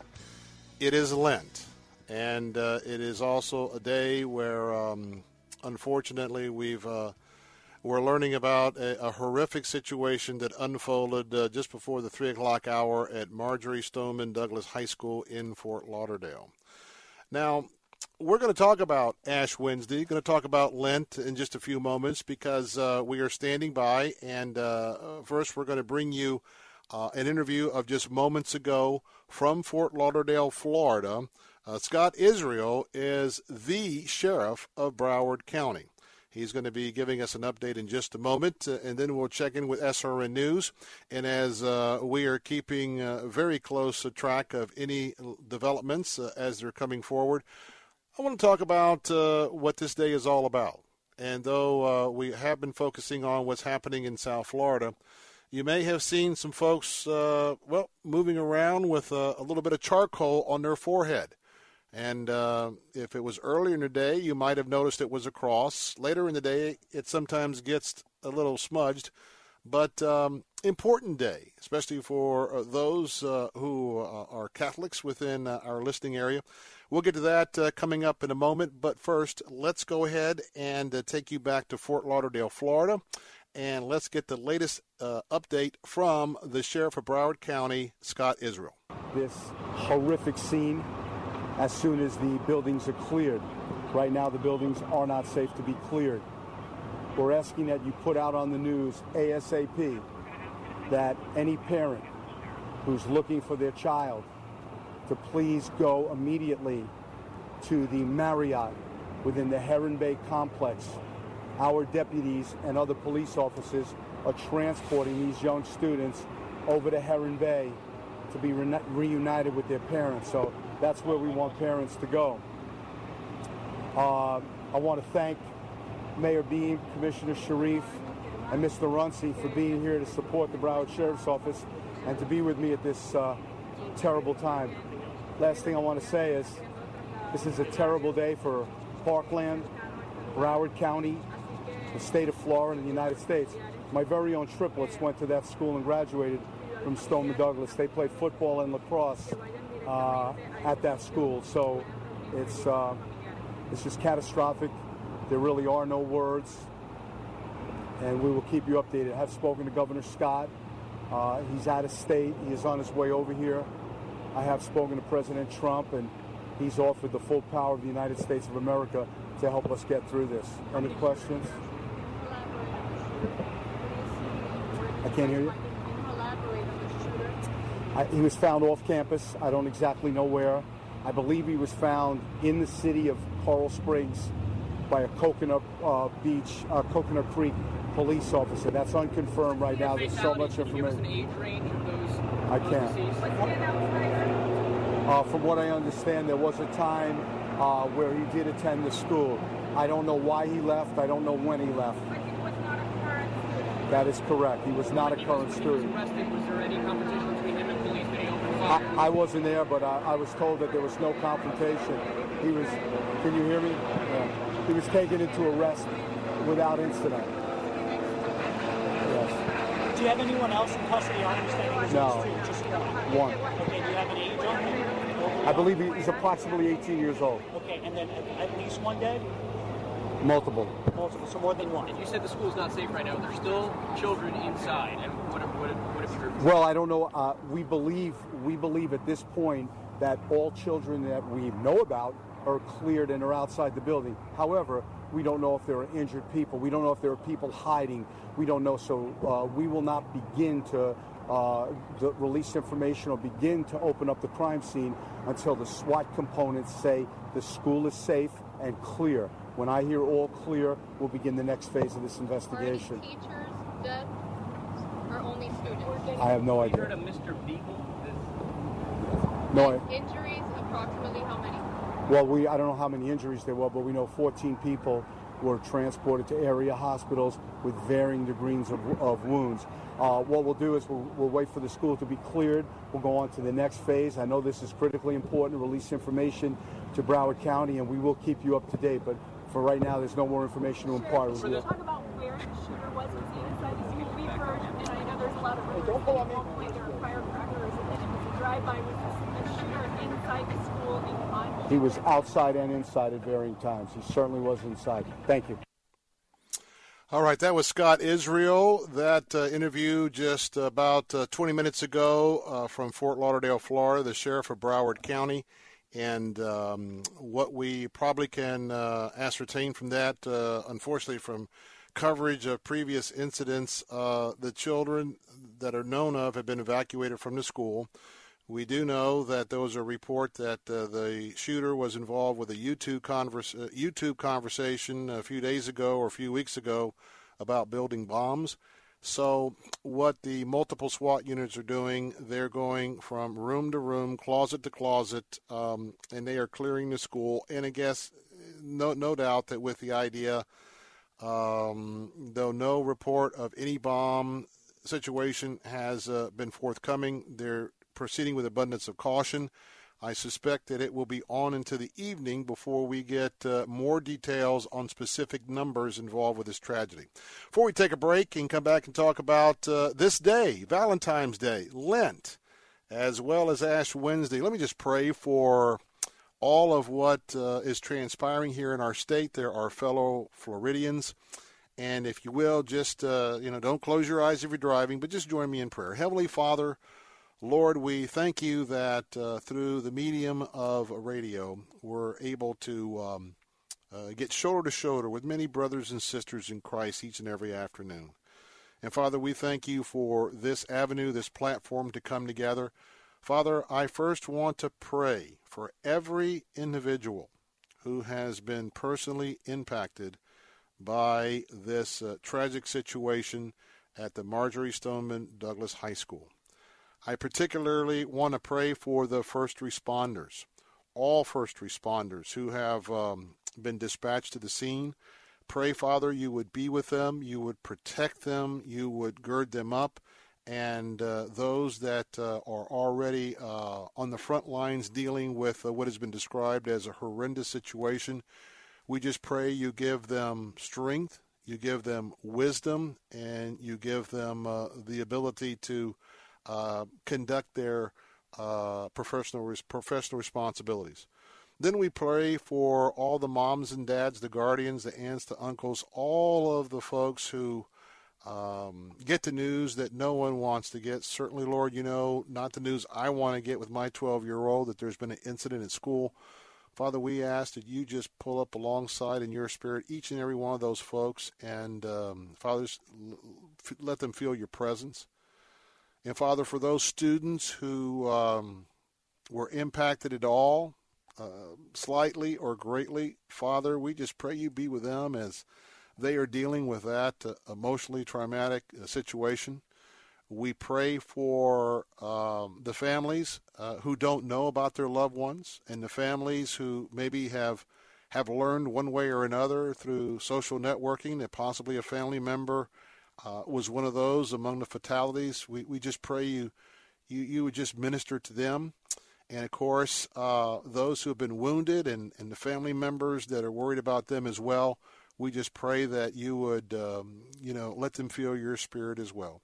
It is Lent. And uh, it is also a day where, um, unfortunately, we've. Uh, we're learning about a, a horrific situation that unfolded uh, just before the 3 o'clock hour at Marjory Stoneman Douglas High School in Fort Lauderdale. Now, we're going to talk about Ash Wednesday. Going to talk about Lent in just a few moments because uh, we are standing by. And uh, first, we're going to bring you uh, an interview of just moments ago from Fort Lauderdale, Florida. Uh, Scott Israel is the sheriff of Broward County. He's going to be giving us an update in just a moment, uh, and then we'll check in with SRN News. And as uh, we are keeping uh, very close track of any developments uh, as they're coming forward, I want to talk about uh, what this day is all about. And though uh, we have been focusing on what's happening in South Florida, you may have seen some folks, well, moving around with a little bit of charcoal on their forehead. And uh, if it was earlier in the day, you might have noticed it was a cross. Later in the day, it sometimes gets a little smudged. But um, important day, especially for uh, those uh, who uh, are Catholics within uh, our listening area. We'll get to that uh, coming up in a moment. But first, let's go ahead and take you back to Fort Lauderdale, Florida. And let's get the latest update from the Sheriff of Broward County, Scott Israel. This horrific scene as soon as the buildings are cleared. Right now, the buildings are not safe to be cleared. We're asking that you put out on the news ASAP that any parent who's looking for their child to please go immediately to the Marriott within the Heron Bay complex. Our deputies and other police officers are transporting these young students over to Heron Bay to be re- reunited with their parents. So that's where we want parents to go. Uh, I want to thank Mayor Beam, Commissioner Sharief, and Mr. Runcie for being here to support the Broward Sheriff's Office and to be with me at this uh, terrible time. Last thing I want to say is this is a terrible day for Parkland, Broward County, the state of Florida, and the United States. My very own triplets went to that school and graduated from Stoneman Douglas. They played football and lacrosse uh, at that school. So it's uh, it's just catastrophic. There really are no words, and we will keep you updated. I have spoken to Governor Scott. Uh, he's out of state. He is on his way over here. I have spoken to President Trump, and he's offered the full power of the United States of America to help us get through this. Any questions? I can't hear you. I, he was found off campus. I don't exactly know where. I believe he was found in the city of Coral Springs by a Coconut uh, Beach, uh, Coconut Creek police officer. That's unconfirmed right now. There's so much information. I can't. Uh, from what I understand, there was a time uh, where he did attend the school. I don't know why he left. I don't know when he left. That is correct. He was not a current student. I, I wasn't there, but I, I, was told that there was no confrontation. He was, can you hear me? Yeah. He was taken into arrest without incident. Yes. Do you have anyone else in custody? I understand no. just one. One. Okay, do you have an age on him? I believe he's approximately 18 years old. Okay, and then at least one dead? Multiple. Multiple, so more than one. And you said the school's not safe right now. There's still children inside. And what, what, what have you heard? Well, I don't know. Uh, we believe we believe at this point that all children that we know about are cleared and are outside the building. However, we don't know if there are injured people. We don't know if there are people hiding. We don't know. So uh, we will not begin to uh, release information or begin to open up the crime scene until the SWAT components say the school is safe and clear. When I hear all clear, we'll begin the next phase of this investigation. Are teachers dead or only students? I have no idea. heard of Mr. Beagle? No. I, Injuries, approximately how many? Well, we I don't know how many injuries there were, but we know 14 people were transported to area hospitals with varying degrees of, of wounds. Uh, what we'll do is we'll, we'll wait for the school to be cleared. We'll go on to the next phase. I know this is critically important. Release information to Broward County, and we will keep you up to date. But for right now, there's no more information to impart. Can you talk about where the shooter was? Was he inside the school? We've heard, and I know there's a lot of rumors that at one point there were firecrackers, and then it was a drive-by. Was the shooter inside the school in time? He was outside and inside at varying times. He certainly was inside. Thank you. All right, that was Scott Israel. That uh, interview just about uh, 20 minutes ago uh, from Fort Lauderdale, Florida, the sheriff of Broward County. And um, what we probably can uh, ascertain from that, uh, unfortunately, from coverage of previous incidents, uh, the children that are known of have been evacuated from the school. We do know that there was a report that uh, the shooter was involved with a YouTube, converse, uh, YouTube conversation a few days ago or a few weeks ago about building bombs. So, what the multiple SWAT units are doing, they're going from room to room, closet to closet, um, and they are clearing the school. And I guess, no, no doubt that with the idea, um, though no report of any bomb situation has uh, been forthcoming, they're proceeding with abundance of caution. I suspect that it will be on into the evening before we get uh, more details on specific numbers involved with this tragedy. Before we take a break and come back and talk about uh, this day, Valentine's Day, Lent, as well as Ash Wednesday, let me just pray for all of what uh, is transpiring here in our state. There are fellow Floridians. And if you will, just, uh, you know, don't close your eyes if you're driving, but just join me in prayer. Heavenly Father, Lord, we thank you that uh, through the medium of radio, we're able to um, uh, get shoulder to shoulder with many brothers and sisters in Christ each and every afternoon. And Father, we thank you for this avenue, this platform to come together. Father, I first want to pray for every individual who has been personally impacted by this uh, tragic situation at the Marjory Stoneman Douglas High School. I particularly want to pray for the first responders, all first responders who have um, been dispatched to the scene. Pray, Father, you would be with them, you would protect them, you would gird them up, and uh, those that uh, are already uh, on the front lines dealing with uh, what has been described as a horrendous situation, we just pray you give them strength, you give them wisdom, and you give them uh, the ability to conduct their uh, professional professional responsibilities. Then we pray for all the moms and dads, the guardians, the aunts, the uncles, all of the folks who um, get the news that no one wants to get. Certainly, Lord, you know, not the news I want to get with my 12 year old that there's been an incident at school. Father, we ask that you just pull up alongside in your spirit each and every one of those folks, and um, fathers, let them feel your presence. And Father, for those students who um, were impacted at all, uh, slightly or greatly, Father, we just pray you be with them as they are dealing with that uh, emotionally traumatic uh, situation. We pray for um, the families uh, who don't know about their loved ones, and the families who maybe have have learned one way or another through social networking that possibly a family member uh, was one of those among the fatalities. We, we just pray you, you, you would just minister to them. And of course, uh, those who have been wounded and, and the family members that are worried about them as well, we just pray that you would, um, you know, let them feel your spirit as well.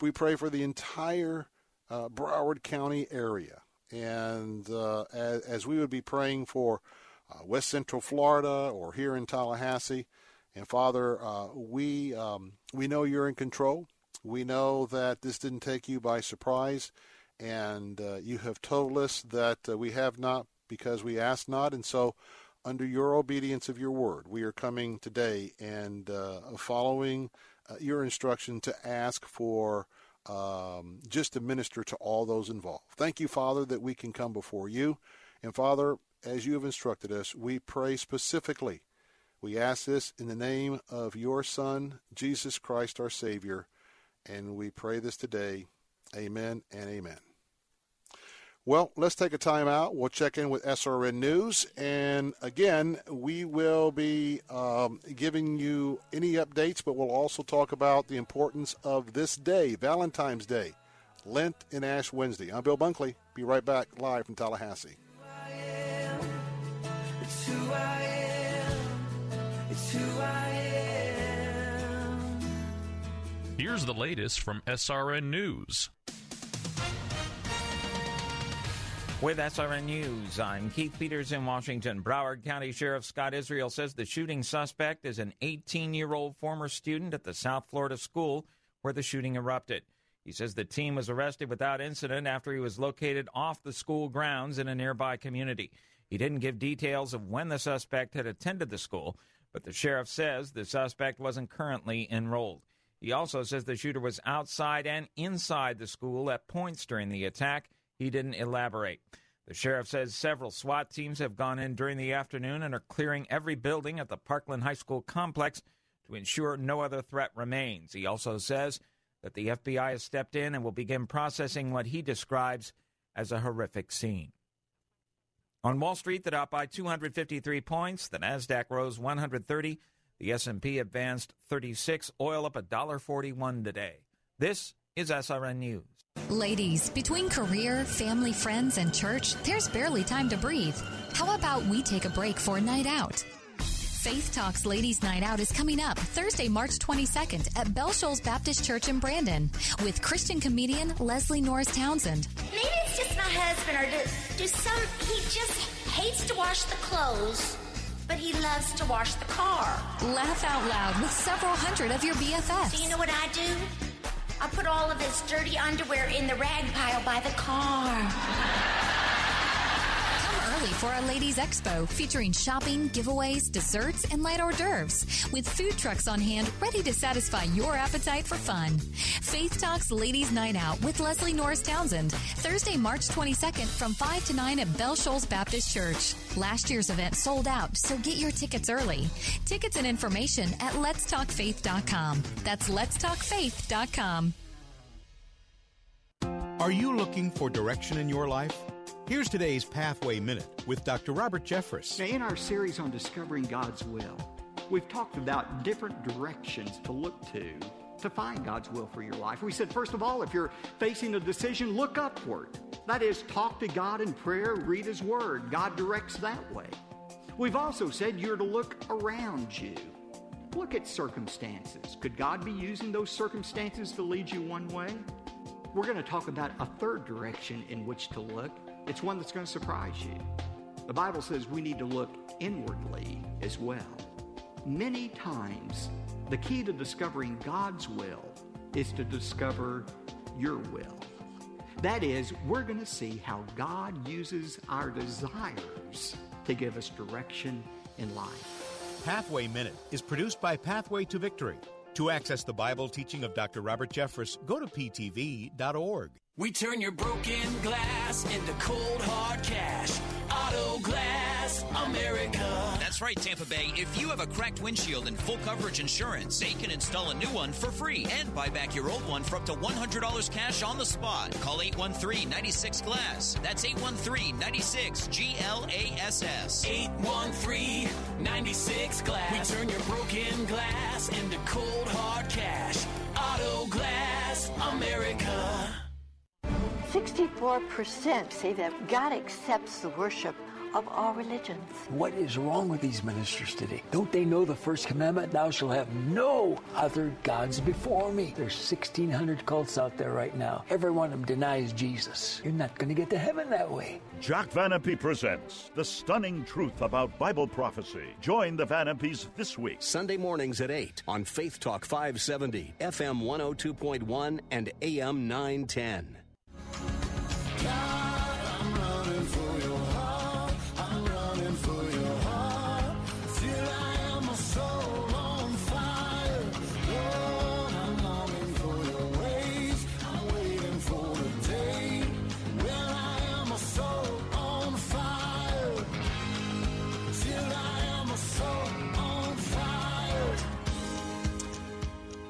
We pray for the entire uh, Broward County area. And uh, as, as, we would be praying for uh, West Central Florida or here in Tallahassee, and Father, uh, we um, we know you're in control. We know that this didn't take you by surprise, and uh, you have told us that uh, we have not because we asked not. And so, under your obedience of your word, we are coming today and uh, following uh, your instruction to ask for um, just to minister to all those involved. Thank you, Father, that we can come before you. And Father, as you have instructed us, we pray specifically we ask this in the name of your Son, Jesus Christ, our Savior, and we pray this today. Amen and amen. Well, let's take a time out. We'll check in with SRN News. And again, we will be um, giving you any updates, but we'll also talk about the importance of this day, Valentine's Day, Lent and Ash Wednesday. I'm Bill Bunkley. Be right back live from Tallahassee. Here's the latest from SRN News. With SRN News, I'm Keith Peters in Washington. Broward County Sheriff Scott Israel says the shooting suspect is an 18 year old former student at the South Florida school where the shooting erupted. He says the team was arrested without incident after he was located off the school grounds in a nearby community. He didn't give details of when the suspect had attended the school, but the sheriff says the suspect wasn't currently enrolled. He also says the shooter was outside and inside the school at points during the attack. He didn't elaborate. The sheriff says several SWAT teams have gone in during the afternoon and are clearing every building at the Parkland High School complex to ensure no other threat remains. He also says that the FBI has stepped in and will begin processing what he describes as a horrific scene. On Wall Street, the Dow by 253 points, the Nasdaq rose 130, the S&P advanced 36, oil up $1.41 today. This is SRN News. Ladies, between career, family, friends, and church, there's barely time to breathe. How about we take a break for a night out? Faith Talks Ladies Night Out is coming up Thursday, March 22nd at Bell Shoals Baptist Church in Brandon with Christian comedian Leslie Norris Townsend. Maybe it's just my husband, or do, do some. He just hates to wash the clothes, but he loves to wash the car. Laugh out loud with several hundred of your BFFs. Do you know what I do? I put all of his dirty underwear in the rag pile by the car. For our Ladies Expo featuring shopping, giveaways, desserts, and light hors d'oeuvres with food trucks on hand ready to satisfy your appetite for fun. Faith Talks Ladies Night Out with Leslie Norris Townsend, Thursday, March 22nd from 5 to 9 at Bell Shoals Baptist Church. Last year's event sold out, so get your tickets early. Tickets and information at letstalkfaith.com. That's letstalkfaith.com. Are you looking for direction in your life? Here's today's Pathway Minute with Dr. Robert Jeffress. Now, in our series on discovering God's will, we've talked about different directions to look to to find God's will for your life. We said, first of all, if you're facing a decision, look upward. That is, talk to God in prayer, read His Word. God directs that way. We've also said you're to look around you. Look at circumstances. Could God be using those circumstances to lead you one way? We're going to talk about a third direction in which to look. It's one that's going to surprise you. The Bible says we need to look inwardly as well. Many times, the key to discovering God's will is to discover your will. That is, we're going to see how God uses our desires to give us direction in life. Pathway Minute is produced by Pathway to Victory. To access the Bible teaching of Dr. Robert Jeffress, go to ptv.org. We turn your broken glass into cold hard cash. Auto Glass America. That's right, Tampa Bay. If you have a cracked windshield and full coverage insurance, they can install a new one for free and buy back your old one for up to $100 cash on the spot. Call 813 96 Glass. That's 813 96 G L A S S. 813 96 Glass. We turn your broken glass into cold hard cash. Auto Glass America. 64% say that God accepts the worship of all religions. What is wrong with these ministers today? Don't they know the first commandment? Thou shalt have no other gods before me. There's 1,600 cults out there right now. Every one of them denies Jesus. You're not going to get to heaven that way. Jack Van Impe presents The Stunning Truth About Bible Prophecy. Join the Van Impes this week. Sunday mornings at 8 on Faith Talk 570, FM 102.1, and AM 910.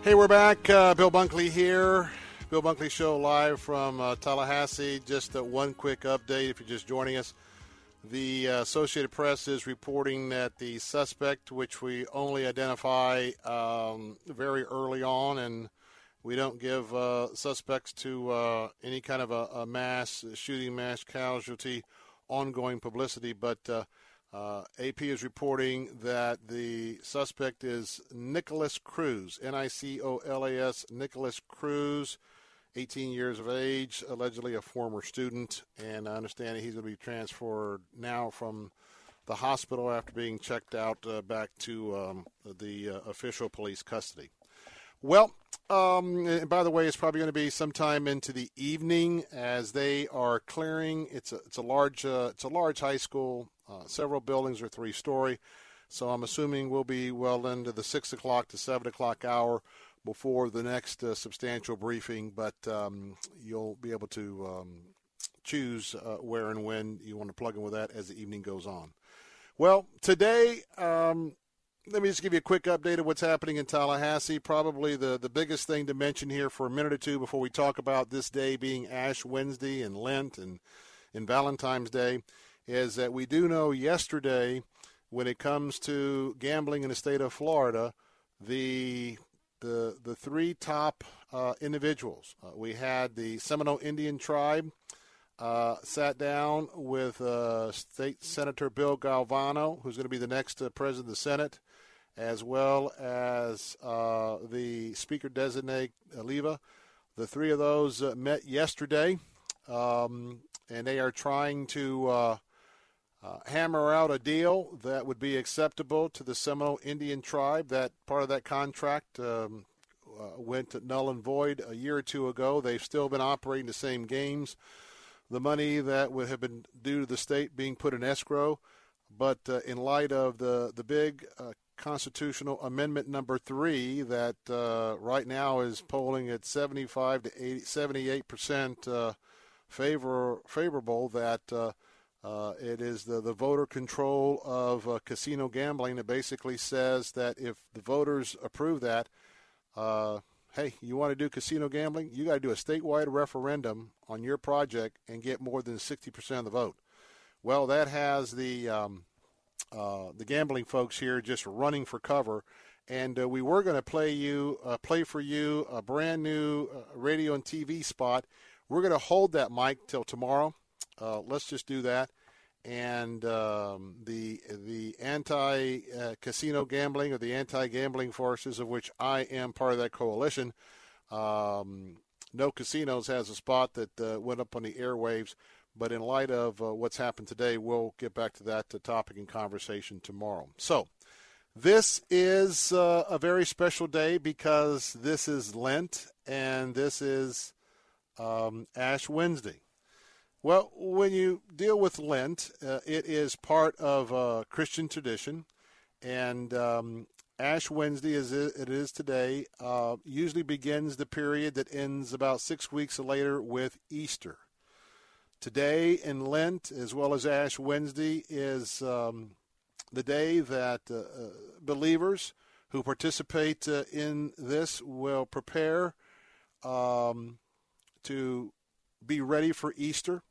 Hey, we're back. Uh, Bill Bunkley here. Bill Bunkley Show live from uh, Tallahassee. Just uh, one quick update if you're just joining us. The uh, Associated Press is reporting that the suspect, which we only identify um, very early on, and we don't give uh, suspects to uh, any kind of a, a, mass shooting, mass casualty, ongoing publicity, but AP is reporting that the suspect is Nicholas Cruz, N I C O L A S, Nicholas Cruz, 18 years of age, allegedly a former student, and I understand he's going to be transferred now from the hospital after being checked out uh, back to um, the uh, official police custody. Well, um, by the way, it's probably going to be sometime into the evening as they are clearing. It's a it's a large uh, it's a large high school. Uh, several buildings are three story, so I'm assuming we'll be well into the six o'clock to seven o'clock hour before the next uh, substantial briefing. But um, you'll be able to um, choose uh, where and when you want to plug in with that as the evening goes on. Well, today, um, let me just give you a quick update of what's happening in Tallahassee. Probably the, the biggest thing to mention here for a minute or two before we talk about this day being Ash Wednesday and Lent and, and Valentine's Day is that we do know yesterday, when it comes to gambling in the state of Florida, the the the three top uh, individuals. Uh, we had the Seminole Indian tribe uh, sat down with uh, State Senator Bill Galvano, who's going to be the next uh, president of the Senate, as well as uh, the Speaker designate Oliva. The three of those met yesterday, um, and they are trying to uh, hammer out a deal that would be acceptable to the Seminole Indian tribe. That part of that contract um, uh, went null and void a year or two ago. They've still been operating the same games. The money that would have been due to the state being put in escrow, but uh, in light of the the big uh, constitutional amendment number three that uh, right now is polling at 75 to 80, 78 percent uh, favor favorable that uh, it is the, the voter control of uh, casino gambling. It basically says that if the voters approve that, uh, hey, you want to do casino gambling? You got to do a statewide referendum on your project and get more than 60% of the vote. Well, that has the um, uh, the gambling folks here just running for cover. And uh, we were going to play you, uh, play for you a brand new radio and TV spot. We're going to hold that mic till tomorrow. Uh, let's just do that. And um, the the anti uh, casino gambling or the anti gambling forces, of which I am part of that coalition. Um, no Casinos has a spot that uh, went up on the airwaves, but in light of uh, what's happened today, we'll get back to that uh, topic and conversation tomorrow. So, this is uh, a very special day because this is Lent and this is um, Ash Wednesday. Well, when you deal with Lent, uh, it is part of uh, Christian tradition, and um, Ash Wednesday, as it is today, uh, usually begins the period that ends about six weeks later with Easter. Today in Lent, as well as Ash Wednesday, is um, the day that uh, uh, believers who participate uh, in this will prepare um, to be ready for Easter.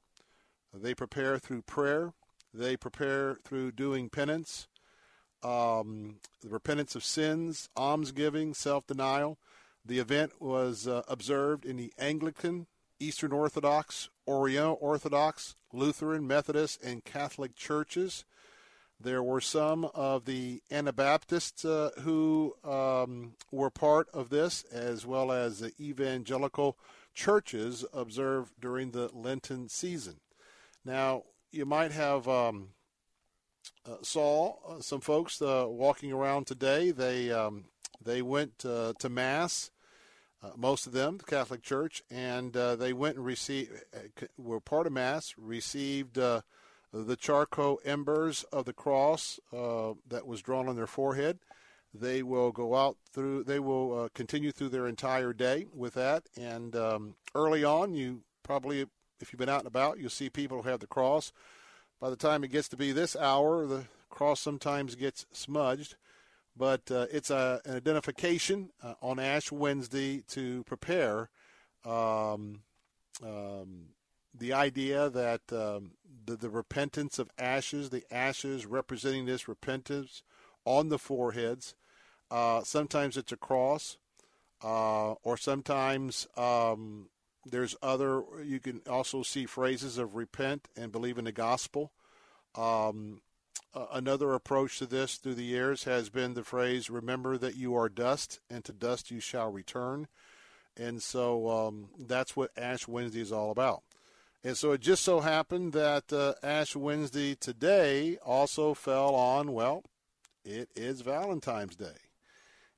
They prepare through prayer. They prepare through doing penance, um, the repentance of sins, almsgiving, self-denial. The event was uh, observed in the Anglican, Eastern Orthodox, Oriental Orthodox, Lutheran, Methodist, and Catholic churches. There were some of the Anabaptists uh, who um, were part of this, as well as the evangelical churches observed during the Lenten season. Now, you might have um, uh, saw uh, some folks uh, walking around today. They um, they went uh, to mass, uh, most of them, the Catholic Church, and uh, they went and received were part of mass, received the charcoal embers of the cross that was drawn on their forehead. They will go out through. They will continue through their entire day with that. And um, early on, you probably if you've been out and about, you'll see people who have the cross. By the time it gets to be this hour, the cross sometimes gets smudged, but uh, it's a, an identification uh, on Ash Wednesday to prepare um, um, the idea that um, the, the repentance of ashes, the ashes representing this repentance on the foreheads. Uh, sometimes it's a cross, uh, or sometimes um, there's other. You can also see phrases of repent and believe in the gospel. Um, another approach to this through the years has been the phrase "Remember that you are dust, and to dust you shall return." And so um, that's what Ash Wednesday is all about. And so it just so happened that uh, Ash Wednesday today also fell on well, it is Valentine's Day.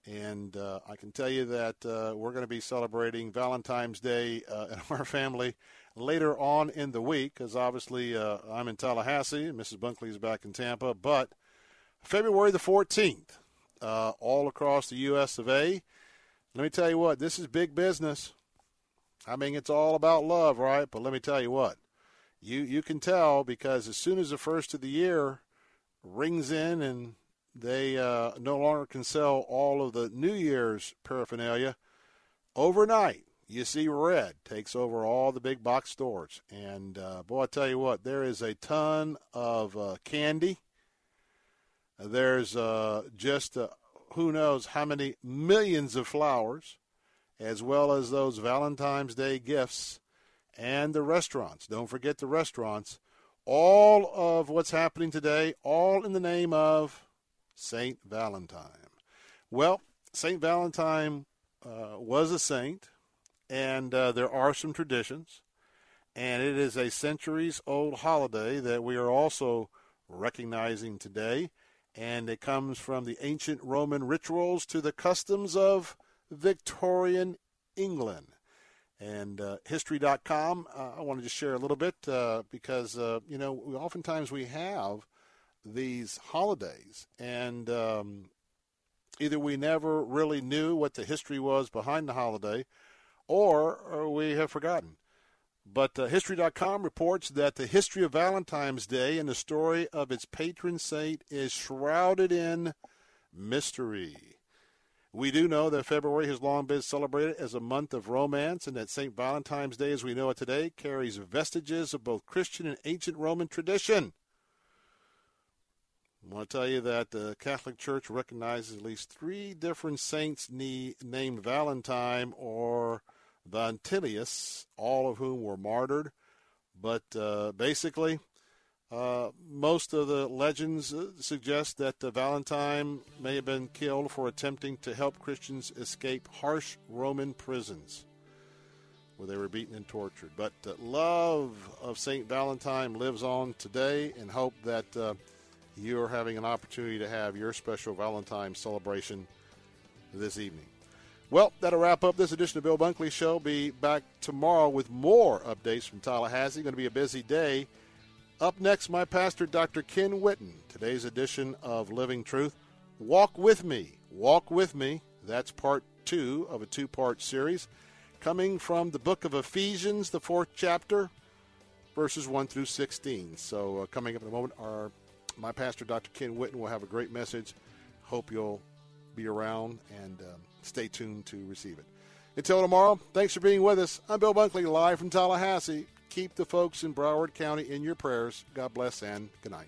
And uh, I can tell you that uh, we're going to be celebrating Valentine's Day uh, in our family later on in the week, because obviously uh, I'm in Tallahassee and Mrs. Bunkley is back in Tampa. But February the 14th, uh, all across the U.S. of A. Let me tell you what, this is big business. I mean, it's all about love, right? But let me tell you what, you you can tell because as soon as the first of the year rings in and they uh, no longer can sell all of the New Year's paraphernalia, overnight you see red takes over all the big box stores. And uh, boy, I tell you what, there is a ton of uh, candy. There's uh, just uh, who knows how many millions of flowers, as well as those Valentine's Day gifts and the restaurants. Don't forget the restaurants. All of what's happening today, all in the name of Saint Valentine. Well, Saint Valentine uh, was a saint, and uh, there are some traditions, and it is a centuries old holiday that we are also recognizing today, and it comes from the ancient Roman rituals to the customs of Victorian England. And uh, history.com, uh, I want to just share a little bit uh, because, uh, you know, we, oftentimes we have these holidays, and um, either we never really knew what the history was behind the holiday, or, or we have forgotten. But uh, History.com reports that the history of Valentine's Day and the story of its patron saint is shrouded in mystery. We do know that February has long been celebrated as a month of romance, and that St. Valentine's Day, as we know it today, carries vestiges of both Christian and ancient Roman tradition. I want to tell you that the Catholic Church recognizes at least three different saints named Valentine or Vantilius, all of whom were martyred. But uh, basically, uh, most of the legends uh, suggest that Valentine may have been killed for attempting to help Christians escape harsh Roman prisons where they were beaten and tortured. But the love of St. Valentine lives on today and hope that uh, you're having an opportunity to have your special Valentine celebration this evening. Well, that'll wrap up this edition of Bill Bunkley Show. Be back tomorrow with more updates from Tallahassee. Going to be a busy day. Up next, my pastor, Dr. Ken Whitten. Today's edition of Living Truth. Walk with me. Walk with me. That's part two of a two part series coming from the book of Ephesians, the fourth chapter, verses 1 through 16. So, uh, coming up in a moment, our my pastor, Dr. Ken Whitten, will have a great message. Hope you'll be around and um, stay tuned to receive it. Until tomorrow, thanks for being with us. I'm Bill Bunkley, live from Tallahassee. Keep the folks in Broward County in your prayers. God bless and good night.